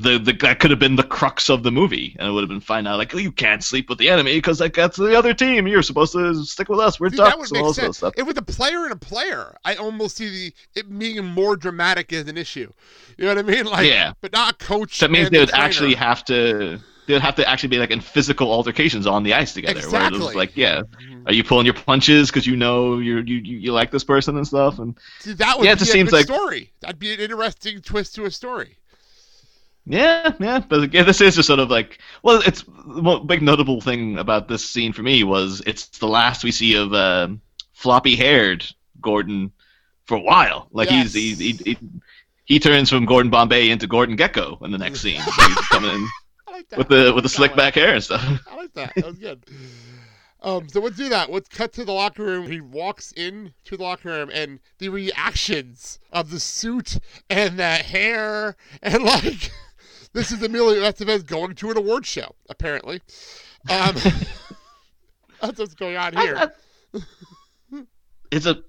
the, the that could have been the crux of the movie, and it would have been fine. Now, like oh you can't sleep with the enemy because like that's the other team. You're supposed to stick with us. We're that ducks would and all make this sense. stuff. If with a player and a player, I almost see the it being more dramatic as an issue. You know what I mean? Like, Yeah. but not a coach. That means they would trainer. actually have to. They would have to actually be like in physical altercations on the ice together. Where it was Exactly. like, yeah, mm-hmm. are you pulling your punches because you know you're, you you you like this person and stuff? And See, that would Yeah, it be just a seems like- story. That'd be an interesting twist to a story. Yeah, yeah, but again, this is just sort of like, well, it's the big notable thing about this scene for me was it's the last we see of um floppy-haired Gordon for a while. Like Yes. he's he, he, he he turns from Gordon Bombay into Gordon Gekko in the next scene. He's coming in like with the with the slick one. back hair and stuff. I like that. That was good. Um, so let's do that. Let's cut to the locker room. He walks in to the locker room, and the reactions of the suit and the hair, and like, this is Emilio Estevez going to an award show, apparently. Um, that's what's going on here. it's a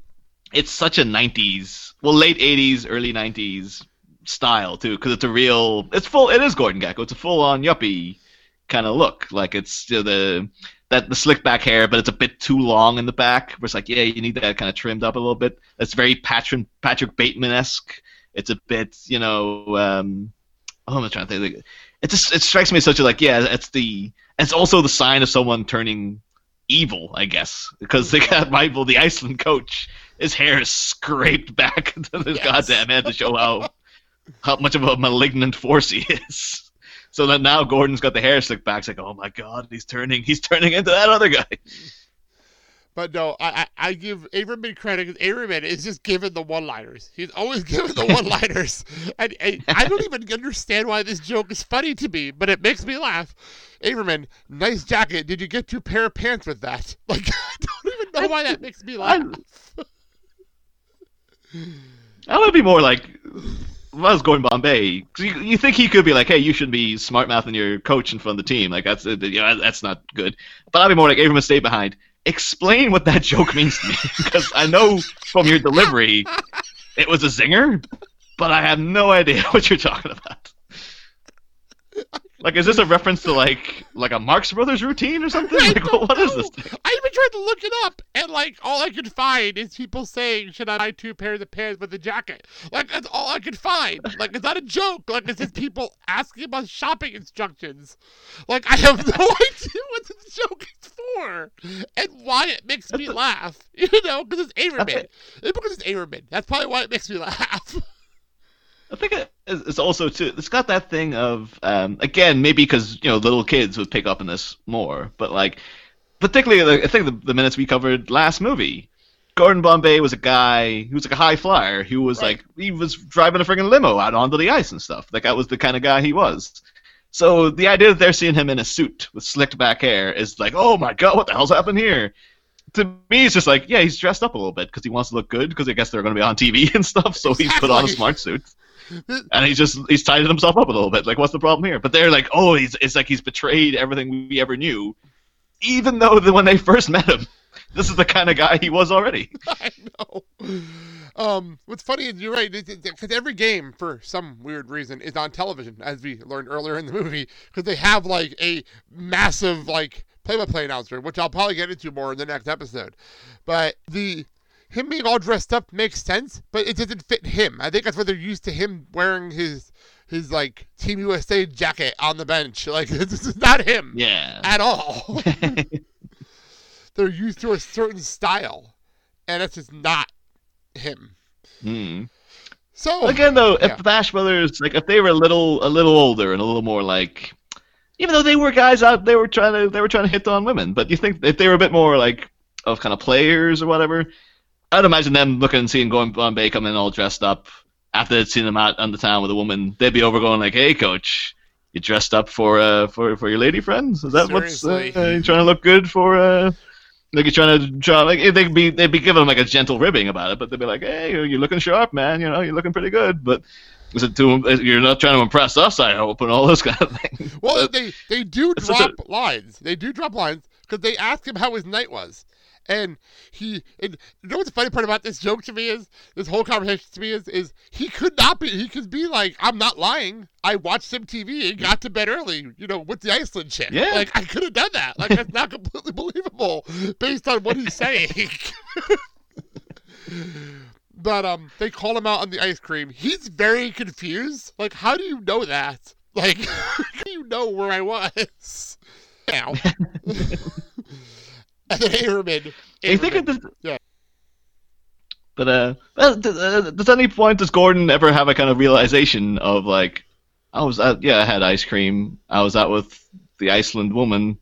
it's such a 90s well late 80s early 90s style too because it's a real it's full it is gordon gekko it's a full on yuppie kind of look like it's you know, the that the slick back hair but it's a bit too long in the back where it's like yeah you need that kind of trimmed up a little bit it's very patrick patrick bateman-esque it's a bit you know um oh i'm trying to think like, it just it strikes me as such a like yeah it's the it's also the sign of someone turning evil, I guess, because they got Michael, the Iceland coach. His hair is scraped back to this Yes. goddamn head to show how how much of a malignant force he is. So that now Gordon's got the hair slicked back. It's like, oh my god, he's turning, he's turning into that other guy. But no, I, I, I give Averman credit because Averman is just given the one-liners. He's always given the one-liners, and, and I don't even understand why this joke is funny to me, but it makes me laugh. Averman, nice jacket. Did you get two pair of pants with that? Like, I don't even know why that makes me laugh. I would be more like, I was going Bombay. you, you think he could be like, hey, you should be smart mouthing your coach in front of the team. Like that's you know, that's not good. But I'd be more like, Averman, stay behind. Explain what that joke means to me, because I know from your delivery, it was a zinger, but I have no idea what you're talking about. Like, is this a reference to like like a Marx Brothers routine or something? I Like, don't what is this? Thing? I even tried to look it up, and like all I could find is people saying, "Should I buy two pairs of pants with a jacket?" Like that's all I could find. Like it's not a joke. Like it's just people asking about shopping instructions. Like I have no idea what this joke is for and why it makes me laugh. You know, because it's Averman. it. It's because it's Averman. That's probably why it makes me laugh. I think it's also too. It's got that thing of um, again maybe because you know little kids would pick up on this more, but like particularly I think the, the minutes we covered last movie, Gordon Bombay was a guy who was like a high flyer who was Right. like he was driving a friggin' limo out onto the ice and stuff. Like that was the kind of guy he was. So the idea that they're seeing him in a suit with slicked back hair is like, oh my god, what the hell's happened here? To me, it's just like, yeah, he's dressed up a little bit because he wants to look good because I guess they're going to be on TV and stuff. So he's put on a smart suit and he's just he's tidied himself up a little bit. Like, what's the problem here? But they're like, oh, he's it's like he's betrayed everything we ever knew, even though that when they first met him, this is the kind of guy he was already. I know. Um, what's funny is you're right because every game, for some weird reason, is on television, as we learned earlier in the movie, because they have like a massive like play-by-play announcer, which I'll probably get into more in the next episode. But the him being all dressed up makes sense, but it doesn't fit him. I think that's why they're used to him wearing his his like Team USA jacket on the bench. Like this is not him Yeah. at all. they're used to a certain style, and that's just not him. Hmm. So Again, though, if Yeah. the Bash Brothers, like, if they were a little, a little older and a little more like, even though they were guys out, they were trying to, they were trying to hit on women. But you think if they were a bit more like of kind of players or whatever, I'd imagine them looking and seeing Gordon Bombay come in all dressed up after they'd seen him out on the town with a woman. They'd be over going like, "Hey, coach, you dressed up for uh for for your lady friends? Is that what's uh, Seriously. you trying to look good for uh?" Like you're trying to try, like they'd be they'd be giving him like a gentle ribbing about it, but they'd be like, "Hey, you're looking sharp, man. You know, you're looking pretty good." But is it to you're not trying to impress us, I hope, and all this kind of thing. well, they they do such a- drop lines. They do drop lines because they ask him how his night was, and he. And you know what the funny part about this joke to me is? This whole conversation to me is is he could not be. He could be like, I'm not lying. I watched some TV and got to bed early. You know, with the Iceland chick. Yeah. Like I could have done that. Like that's not completely believable based on what he's saying. But um, they call him out on the ice cream. He's very confused. Like, how do you know that? Like, how do you know where I was? Now. and then Averman. I think it does. Yeah. But uh, does, uh, does any point does Gordon ever have a kind of realization of like, I was out, yeah, I had ice cream. I was out with the Iceland woman.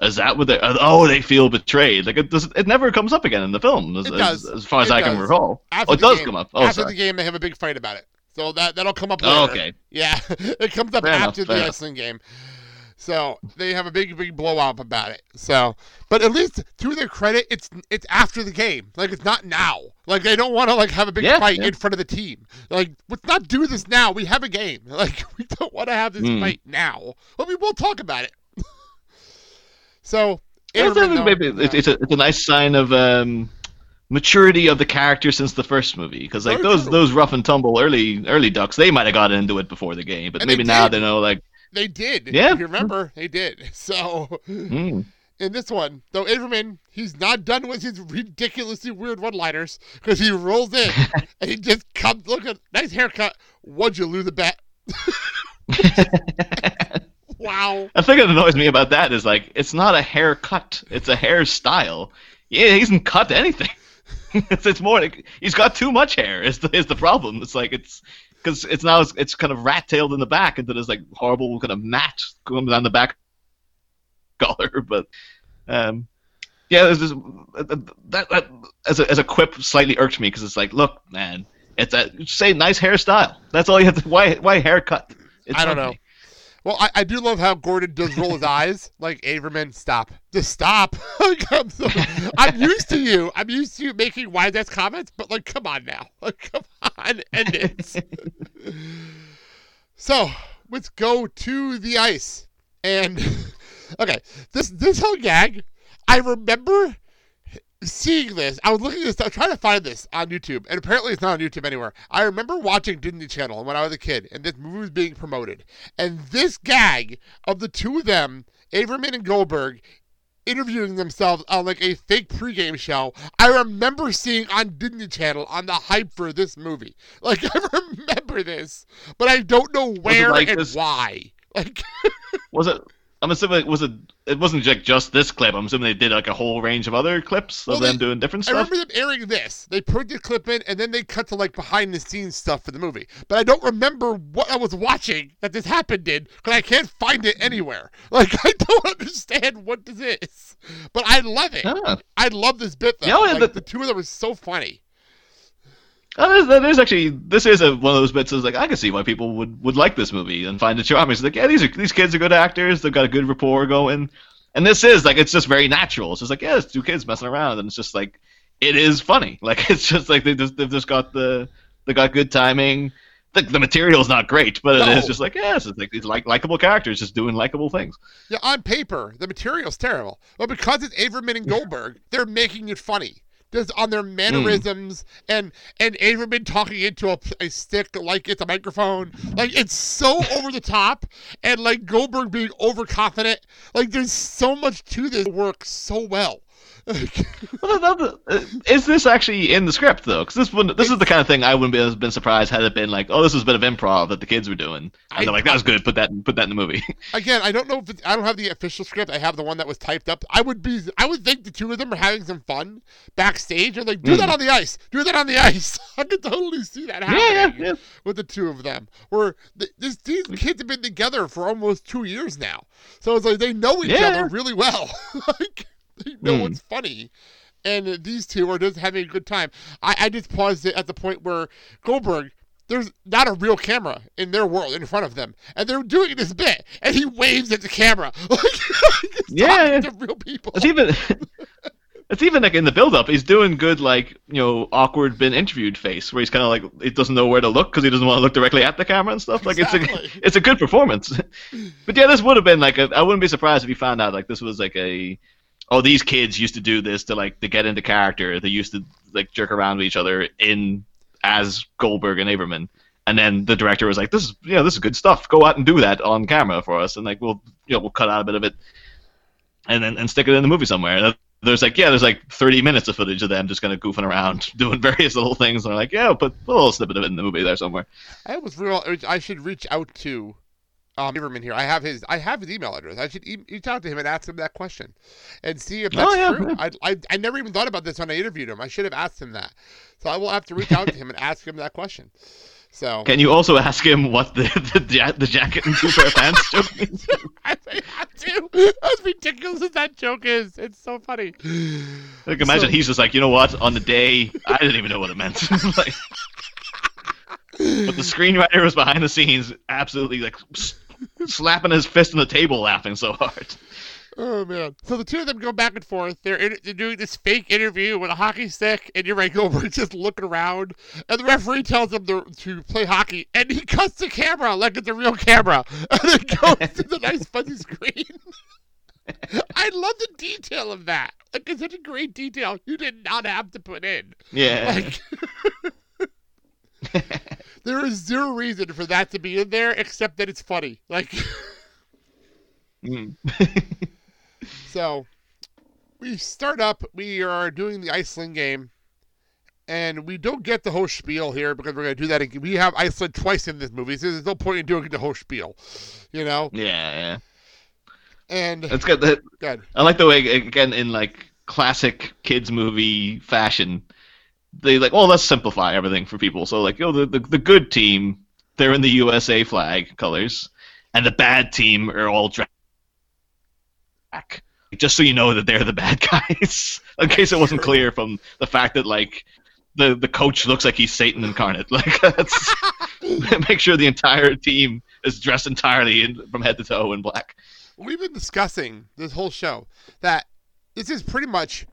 Is that what they? Oh, they feel betrayed. Like it does. It never comes up again in the film, as, It as, does. as far as It I can recall. After oh, it does game- come up. Oh, after sorry. the game, they have a big fight about it. So that that'll come up Oh, later. okay. Yeah, it comes up Fair enough, after fair the enough. Iceland game. So they have a big, big blowout about it. So, but at least to their credit, it's it's after the game. Like it's not now. Like they don't want to like have a big Yeah, fight yeah. in front of the team. Like let's not do this now. We have a game. Like we don't want to have this Hmm. fight now. But we will talk about it. so. I Averman, think though- maybe it's, it's, a, it's a nice sign of um, maturity of the character since the first movie. Because like Very those true. those rough and tumble early early ducks, they might have got into it before the game, but And maybe now did. they know like, They did. Yeah. If you remember, they did. So hmm, in this one, though Averman, he's not done with his ridiculously weird one-liners because he rolls in and he just comes. Look at nice haircut. What'd you lose a bet? wow. the thing that annoys me about that is like it's not a haircut, it's a hairstyle. Yeah, he hasn't cut anything. it's, it's more like he's got too much hair. Is the is the problem? It's like it's because it's now it's, it's kind of rat tailed in the back into this like horrible kind of mat going down the back collar. But um, yeah, there's this, that, that as a as a quip slightly irked me because it's like, look, man, it's a say nice hairstyle. That's all you have to. Why why haircut? It's I don't know. Well, I, I do love how Gordon does roll his eyes. Like Averman, stop. Just stop. Like, I'm, so, I'm used to you. I'm used to you making wise ass comments, but like, come on now. Like, come on, end it. so let's go to the ice. And okay, this this whole gag, I remember seeing this. I was looking at this, I was trying to find this on YouTube, and apparently it's not on YouTube anywhere. I remember watching Disney Channel when I was a kid, and this movie was being promoted. And this gag of the two of them, Averman and Goldberg, interviewing themselves on like a fake pregame show, I remember seeing on Disney Channel on the hype for this movie. Like I remember this, but I don't know where like and this- why. Like Was it? I'm assuming it was it? It wasn't like just this clip. I'm assuming they did like a whole range of other clips Well, of them doing different stuff. I remember them airing this. They put the clip in, and then they cut to like behind the scenes stuff for the movie. But I don't remember what I was watching that this happened in because I can't find it anywhere. Like I don't understand what this is. But I love it. Ah. I love this bit though. Yeah, like, the- the two of them are so funny. Oh, that is, that is actually this is a, one of those bits. Is like I can see why people would, would like this movie and find it charming. It's like yeah, these are these kids are good actors. They've got a good rapport going, and this is like it's just very natural. It's just like yeah, it's two kids messing around, and it's just like it is funny. Like it's just like they just they've just got the they got good timing. The, the material's not great, but it No. is just like yes, it's like these like likable characters just doing likable things. Yeah, on paper, the material's terrible. But because it's Averman and Goldberg, they're making it funny. Just on their hmm. mannerisms and and Averman talking into a, a stick like it's a microphone. Like it's so over the top and like Goldberg being overconfident. Like there's so much to this works so well. Well, that- that- uh, is this actually in the script though? Because this wouldn't, this is the kind of thing I wouldn't be, have been surprised had it been like, oh, this was a bit of improv that the kids were doing, and I- they're like, that was good. Put that put that in the movie. Again, I don't know if I don't have the official script. I have the one that was typed up. I would be I would think the two of them are having some fun backstage and like do that on the ice. Do that on the ice. I could totally see that happening. yeah, yeah, yeah. with the two of them. Where th- this, these kids have been together for almost two years now, so it's like they know each other really well. like Hmm. what's funny, and these two are just having a good time. I, I just paused it at the point where Goldberg. There's not a real camera in their world in front of them, and they're doing this bit, and he waves at the camera. Like, he's Yeah, to real people. It's even it's even like in the build up, he's doing good like you know awkward been interviewed face where he's kind of like he doesn't know where to look because he doesn't want to look directly at the camera and stuff. Like it's a it's a good performance. but yeah, this would have been like a, I wouldn't be surprised if you found out like this was like a oh these kids used to do this to like to get into character. They used to like jerk around with each other in as Goldberg and Averman. And then the director was like, "This is, yeah, this is good stuff. Go out and do that on camera for us, and like we'll, you know, we'll cut out a bit of it, and then and stick it in the movie somewhere." And there's like, yeah, there's like 30 minutes of footage of them just kind of goofing around, doing various little things. And they're like, yeah, put put a little snippet of it in the movie there somewhere. I was real. I should reach out to um, Lieberman here. I have his. I have his email address. I should e- reach out to him and ask him that question, and see if that's Oh, yeah, true. I, I I never even thought about this when I interviewed him. I should have asked him that. So I will have to reach out to him and ask him that question. So Can you also ask him what the the, ja- the jacket and two pair of pants joke means? I may have to. As ridiculous as that joke is, it's so funny. Like, imagine So- he's just like, you know what? On the day, I didn't even know what it meant. like, but the screenwriter was behind the scenes, absolutely like s- slapping his fist on the table, laughing so hard. Oh man! So the two of them go back and forth. They're, in, they're doing this fake interview with a hockey stick, and Ray over just looking around, and the referee tells them to, to play hockey, and he cuts the camera like it's a real camera, and it goes to the nice fuzzy screen. I love the detail of that. Like it's such a great detail you did not have to put in. Yeah. Like there is zero reason for that to be in there except that it's funny. Like. Mm. So we start up. We are doing the Iceland game, and we don't get the whole spiel here because we're going to do that again. We have Iceland twice in this movie, so there's no point in doing the whole spiel, you know. yeah, yeah. And It's good. That, good. I like the way again in like classic kids movie fashion. They like, oh, let's simplify everything for people. So like, oh, the, the the good team, they're in the USA flag colors, and the bad team are all drag. Just so you know that they're the bad guys, in case it wasn't clear from the fact that like the the coach looks like he's Satan incarnate. Like, that's, make sure the entire team is dressed entirely in, from head to toe in black. We've been discussing this whole show that this is pretty much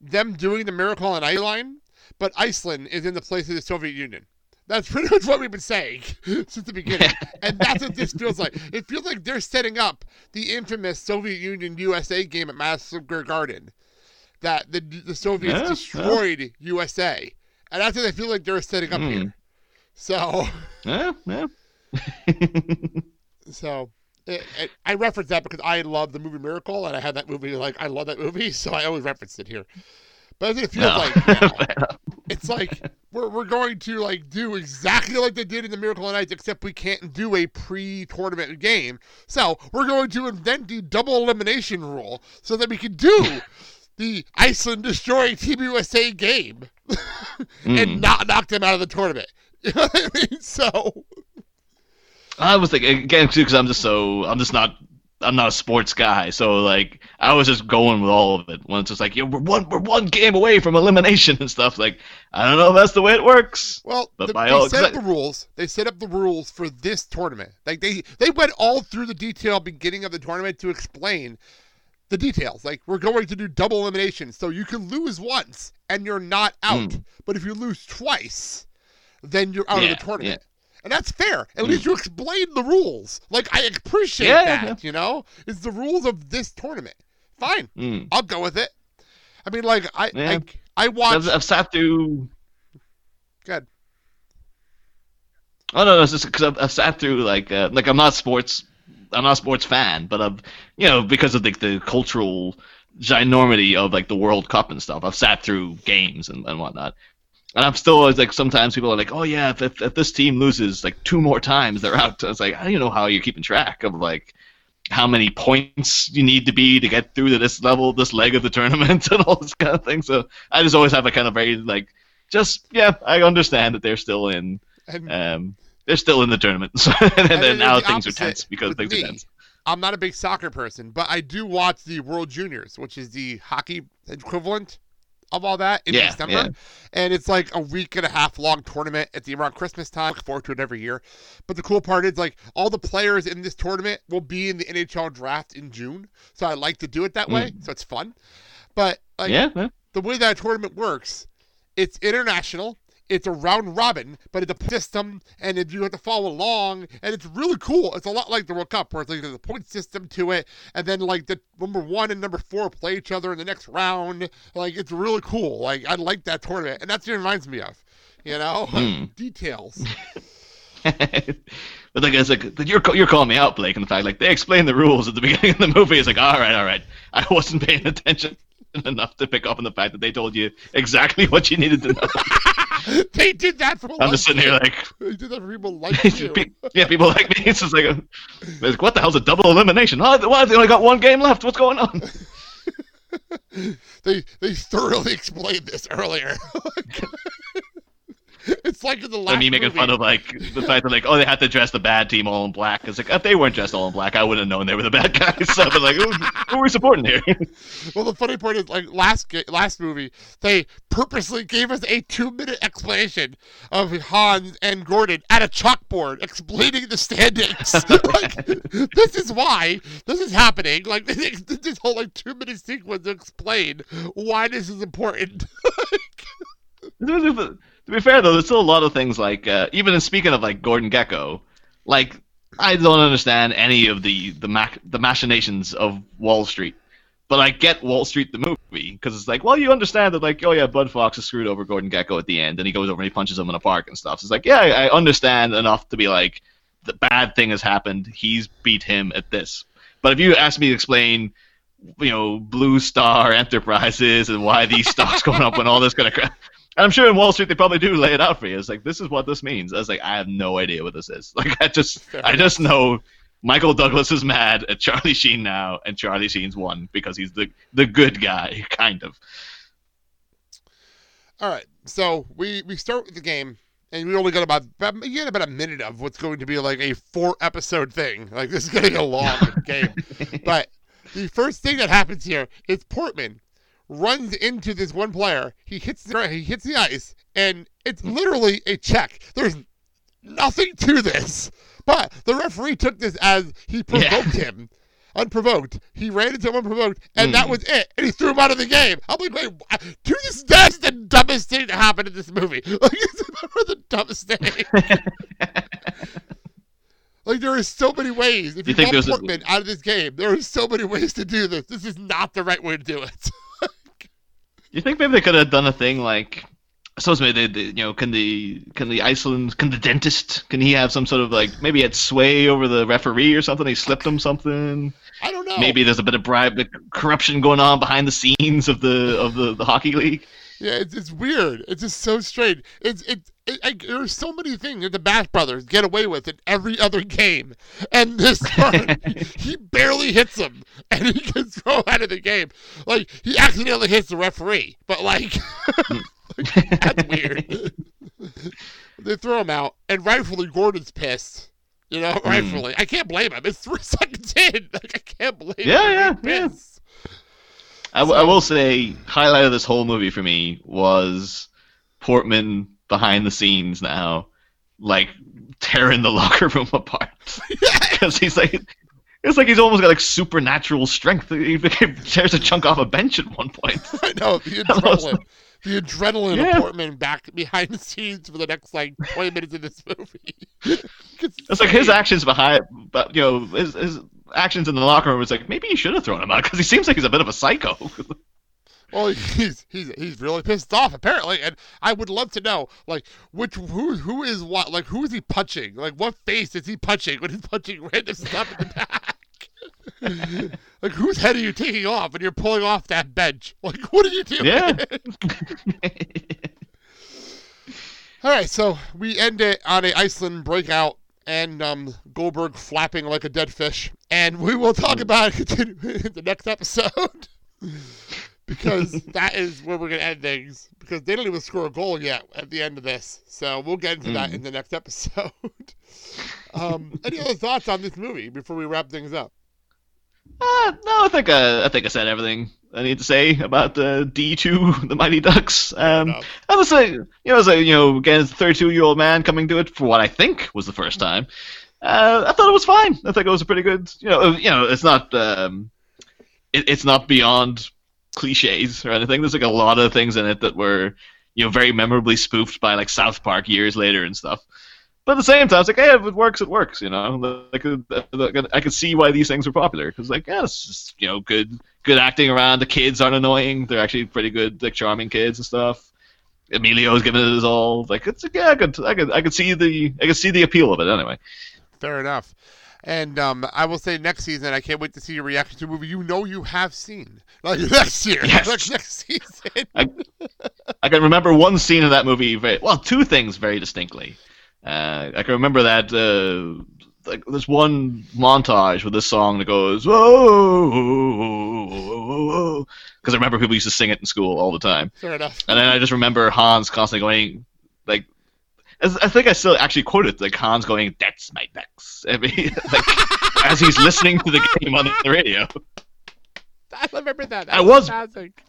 them doing the Miracle on Ice line, but Iceland is in the place of the Soviet Union. That's pretty much what we've been saying since the beginning. and that's what this feels like. It feels like they're setting up the infamous Soviet Union USA game at Madison Square Garden that the, the Soviets Yeah, destroyed USA. And that's what I feel like they're setting up Hmm. here. So, Yeah, yeah. so it, it, I reference that because I love the movie Miracle, and I had that movie like I love that movie, so I always reference it here. But it feels No. like now, Fair enough. It's like we're, we're going to like do exactly like they did in the Miracle on Ice, except we can't do a pre-tournament game. So we're going to invent the double elimination rule so that we can do the Iceland destroying Team USA game and Mm. not knock them out of the tournament. You know what I mean? So I was thinking again too because I'm just so I'm just not I'm not a sports guy, so like I was just going with all of it. When it's just like, yeah, we're one we're one game away from elimination and stuff. Like I don't know if that's the way it works. Well, But the, by they all- set up 'cause the rules. They set up the rules for this tournament. Like they they went all through the detail beginning of the tournament to explain the details. Like we're going to do double elimination, so you can lose once and you're not out. But if you lose twice, then you're out Hmm. Yeah, of the tournament. And that's fair. At least you explained the rules. Like I appreciate Yeah, that. yeah. You know, it's the rules of this tournament. Fine, Mm. I'll go with it. I mean, like I Yeah. I, I watched. Sat through. Good. Oh no, no, it's just because I've, I've sat through like uh, like I'm not sports, I'm not a sports fan, but I've you know because of the the cultural ginormity of like the World Cup and stuff, I've sat through games and, and whatnot. And I'm still always like sometimes people are like, oh yeah, if, if, if this team loses like two more times, they're out. I was like I don't know how you're keeping track of like how many points you need to be to get through to this level, this leg of the tournament, and all this kind of thing. So I just always have a kind of very like, just yeah, I understand that they're still in, and um, they're still in the tournament, so, and, then then now the things are tense because things me. are tense. I'm not a big soccer person, but I do watch the World Juniors, which is the hockey equivalent of all that in Yeah, December. yeah. And it's like a week and a half long tournament at the around Christmas time. I look forward to it every year. But the cool part is like all the players in this tournament will be in the NHL draft in June. So I like to do it that way. So it's fun. But like Mm. yeah. the way that tournament works, it's international. It's a round robin, but it's a system, and if you have to follow along, and it's really cool. It's a lot like the World Cup, where it's like there's a point system to it, and then like the number one and number four play each other in the next round. Like it's really cool. Like I like that tournament, and that's what it reminds me of. You know, Hmm. details. but like it's like you're you're calling me out, Blake, and the fact like they explain the rules at the beginning of the movie. It's like all right, all right, I wasn't paying attention enough to pick up on the fact that they told you exactly what you needed to know. they did that for. I'm just sitting here like, They did that for people like you. Yeah, people like me. It's just like, a, it's like, what the hell's a double elimination? Oh, why they only got one game left? What's going on? they they thoroughly explained this earlier. Oh it's like in the last And me making movie. fun of like the fact that like oh they had to dress the bad team all in black. It's like if they weren't dressed all in black, I wouldn't have known they were the bad guys. So I'd like, who, who are we supporting here? Well, the funny part is, like last ga- last movie, they purposely gave us a two minute explanation of Hans and Gordon at a chalkboard explaining the standings. like, this is why this is happening. Like this whole like two minute sequence to explain why this is important. To be fair though, there's still a lot of things like uh, even in speaking of like Gordon Gekko, like I don't understand any of the the mach- the machinations of Wall Street. But I get Wall Street the movie because it's like, well, you understand that, like, oh yeah, Bud Fox is screwed over Gordon Gekko at the end, and he goes over and he punches him in a park and stuff. So it's like, yeah, I I understand enough to be like, the bad thing has happened. He's beat him at this. But if you ask me to explain, you know, Blue Star Enterprises and why these stocks going up and all this kind of crap, and I'm sure in Wall Street they probably do lay it out for you. It's like this is what this means. I was like, I have no idea what this is. Like I just, I just know Michael Douglas is mad at Charlie Sheen now, and Charlie Sheen's won because he's the the good guy, kind of. All right, so we we start with the game, and we only got about you get about a minute of what's going to be like a four episode thing. Like this is getting a long game, but the first thing that happens here is Portman runs into this one player. He hits the he hits the ice, and it's literally a check. There's nothing to this, but the referee took this as he provoked him. Unprovoked, he ran into him unprovoked, and that Mm. was it. And he threw him out of the game. I'm like, wait, to this day, that's the dumbest thing to happen in this movie. Like, it's the dumbest thing. Like there are so many ways. If You you, think want there's a- Portman out of this game, there are so many ways to do this. This is not the right way to do it. You think maybe they could have done a thing like, I suppose maybe they, they, you know, can the can the Iceland can the dentist can he have some sort of like maybe he had sway over the referee or something? He slipped him something. I don't know. Maybe there's a bit of bribe corruption going on behind the scenes of the of the, the hockey league. Yeah, it's, it's weird. It's just so strange. It's it, I, there are so many things that the Bash Brothers get away with in every other game, and this one he barely hits him, and he gets thrown out of the game. Like he accidentally hits the referee, but like, like, that's weird. they throw him out, and rightfully Gordon's pissed. You know, hmm. rightfully. I can't blame him. It's three seconds in. Like I can't blame Yeah, him. yeah, He's yeah. I, w- I will say, highlight of this whole movie for me was Portman behind the scenes now, like tearing the locker room apart because he's like. It's like he's almost got like supernatural strength. He tears a chunk off a bench at one point. I know the adrenaline, the adrenaline Yeah. of Portman back behind the scenes for the next like twenty minutes of this movie. It's like his actions behind, but you know, his, his actions in the locker room. It's like maybe you should have thrown him out because he seems like he's a bit of a psycho. Well, he's he's he's really pissed off apparently, and I would love to know like which who who is what like who is he punching? Like what face is he punching when he's punching random stuff in the back? like whose head are you taking off when you're pulling off that bench? Like what are you doing? yeah. All right, so we end it on a Iceland breakout and um, Goldberg flapping like a dead fish, and we will talk about it in the next episode. Because that is where we're gonna end things. Because they don't even score a goal yet at the end of this, so we'll get into that in the next episode. um, any other thoughts on this movie before we wrap things up? Uh, no, I think uh, I think I said everything I need to say about uh, D two, the Mighty Ducks. Um. I was say, you know, as a you know, again, as a thirty-two year old man coming to it for what I think was the first time. Uh, I thought it was fine. I think it was a pretty good. You know, uh, you know, it's not um, it, it's not beyond cliches or anything. There's like a lot of things in it that were you know very memorably spoofed by like South Park years later and stuff. But at the same time, it's like, hey, if it works, it works. You know, like I could see why these things were popular because, like, yeah, it's just you know, good, good acting around. The kids aren't annoying; they're actually pretty good, like charming kids and stuff. Emilio's giving it his all. Like, it's yeah, I could, I could, I could see the, I could see the appeal of it anyway. Fair enough. And um, I will say next season, I can't wait to see your reaction to a movie you know you have seen. Like next year, Yes. like next season. I can remember one scene in that movie. Very, well, two things very distinctly. Uh, I can remember that uh, like there's one montage with this song that goes whoa, because I remember people used to sing it in school all the time. Fair enough. And then I just remember Hans constantly going like, I think I still actually quoted like Hans going, "That's my ducks," I mean, like, as he's listening to the game on the radio. I remember that. I was- fantastic.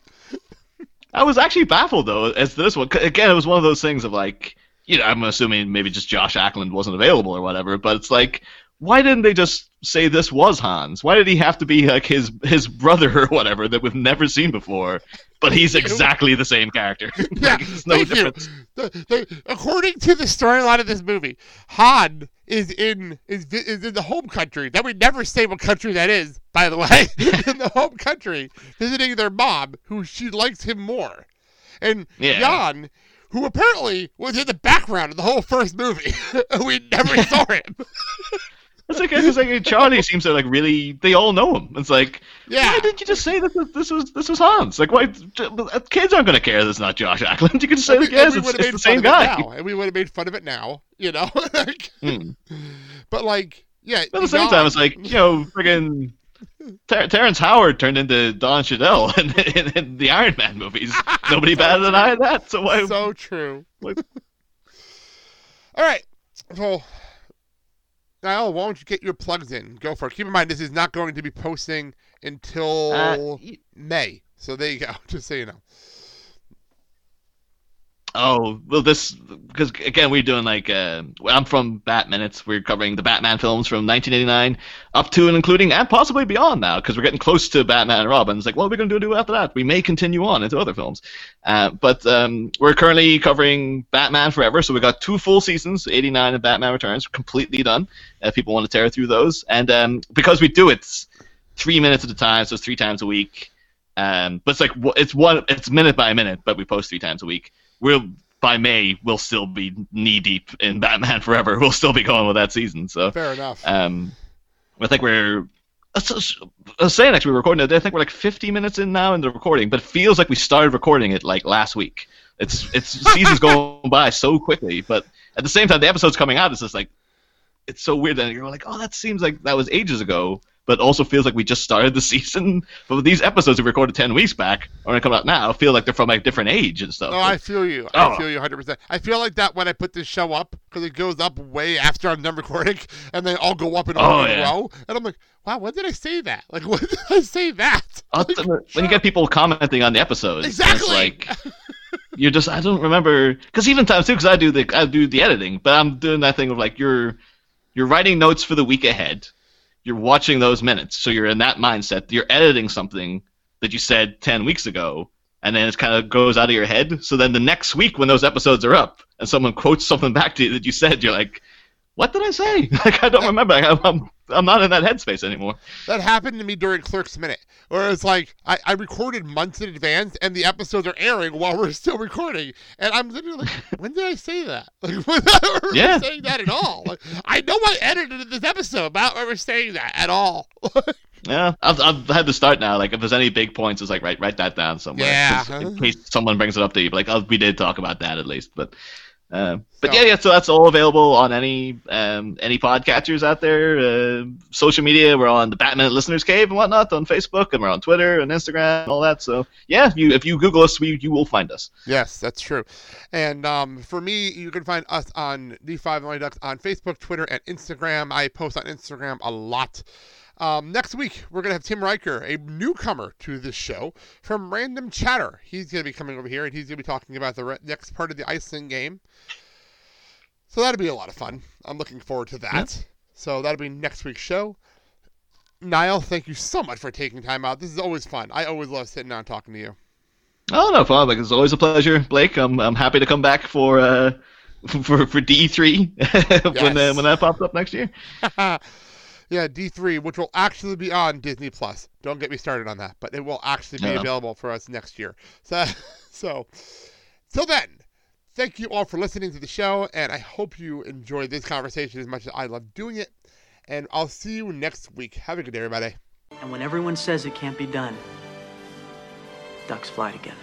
I was actually baffled though as to this one. Again, it was one of those things of like, you know, I'm assuming maybe just Joss Ackland wasn't available or whatever, but it's like, why didn't they just say this was Hans? Why did he have to be like his his brother or whatever that we've never seen before? But he's exactly the same character. Yeah, like, no difference. The, the, according to the storyline of this movie, Han is in is, is in the home country. That we never say what country that is, by the way. in the home country, visiting their mom, who she likes him more, and Yeah. Jan, who apparently was in the background of the whole first movie. we never saw him. It's like, it's like Charlie seems to like really. They all know him. It's like, Yeah. why didn't you just say that this, this was this was Hans? Like, why? Kids aren't gonna care. This is not Joss Ackland. You can just say, And like, we- yes, it's, it's the same guy. now, and we would have made fun of it now, you know. Like, Hmm. But like, yeah. But at the same time, it's like you know, friggin' Ter- Terrence Howard turned into Don Cheadle in, in, in the Iron Man movies. Nobody batted an eye at that. So why? so true. why- All right. So, Niall, why don't you get your plugs in? Go for it. Keep in mind, this is not going to be posting until Uh, May. So there you go. Just so you know. Oh well, this because again we're doing like uh, I'm from Bat Minutes. We're covering the Batman films from 1989 up to and including and possibly beyond now because we're getting close to Batman and Robin. It's like, what are we going to do after that? We may continue on into other films, uh, but um, we're currently covering Batman Forever. So we got two full seasons, 89 and Batman Returns, completely done. If people want to tear through those, and um, because we do it three minutes at a time, so it's three times a week. Um, but it's like it's one, it's minute by minute, but we post three times a week we'll by May we'll still be knee deep in Batman Forever. We'll still be going with that season. So Fair enough. um, I think we're. I was saying actually we we're recording it. I think we're like 50 minutes in now in the recording, but it feels like we started recording it like last week. It's it's seasons going by so quickly, but at the same time the episode's coming out. It's just like it's so weird that you're like, oh, that seems like that was ages ago, but also feels like we just started the season. But these episodes we recorded 10 weeks back, are gonna come out now, feel like they're from a different age and stuff. No, I feel you. I Oh. feel you 100%. I feel like that when I put this show up, because it goes up way after I'm done recording, and they I'll go up in, Oh, in a yeah. row. And I'm like, wow, when did I say that? Like, when did I say that? Uh, when you get people commenting on the episodes, Exactly. it's like you're just I don't remember because even times too because I do the I do the editing, but I'm doing that thing of like you're you're writing notes for the week ahead, you're watching those minutes, so you're in that mindset. You're editing something that you said ten weeks ago, and then it kind of goes out of your head. So then the next week when those episodes are up and someone quotes something back to you that you said, you're like, what did I say? Like I don't remember. I, I'm I'm not in that headspace anymore. That happened to me during Clerks Minute, where it's like I, I recorded months in advance, and the episodes are airing while we're still recording, and I'm literally like, when did I say that? Like, remember Yeah. saying that at all? Like, I know I edited this episode, I don't saying that at all. Yeah, I've, I've had to start now. Like, if there's any big points, it's like write write that down somewhere. Yeah. In case someone brings it up to you, like, oh, we did talk about that at least. But, uh, but yeah, yeah. So that's all available on any um, any podcatchers out there. Uh, social media, we're on the Batman Listeners Cave and whatnot on Facebook, and we're on Twitter and Instagram and all that. So yeah, if you if you Google us, we, you will find us. Yes, that's true. And um, for me, you can find us on D5 Money Ducks on Facebook, Twitter, and Instagram. I post on Instagram a lot. Um, next week, we're going to have Tim Riker, a newcomer to this show from Random Chatter. He's going to be coming over here, and he's going to be talking about the re- next part of the Iceland game. So that'll be a lot of fun. I'm looking forward to that. So that'll be next week's show. Niall, thank you so much for taking time out. This is always fun. I always love sitting down and talking to you. Oh no, problem. Like, it's always a pleasure, Blake. I'm I'm happy to come back for uh for for D three when uh, when that pops up next year. yeah, D3, which will actually be on Disney Plus. Don't get me started on that, but it will actually be Yeah. available for us next year. So, so till then, thank you all for listening to the show, and I hope you enjoyed this conversation as much as I love doing it. And I'll see you next week. Have a good day, everybody. And when everyone says it can't be done, ducks fly together.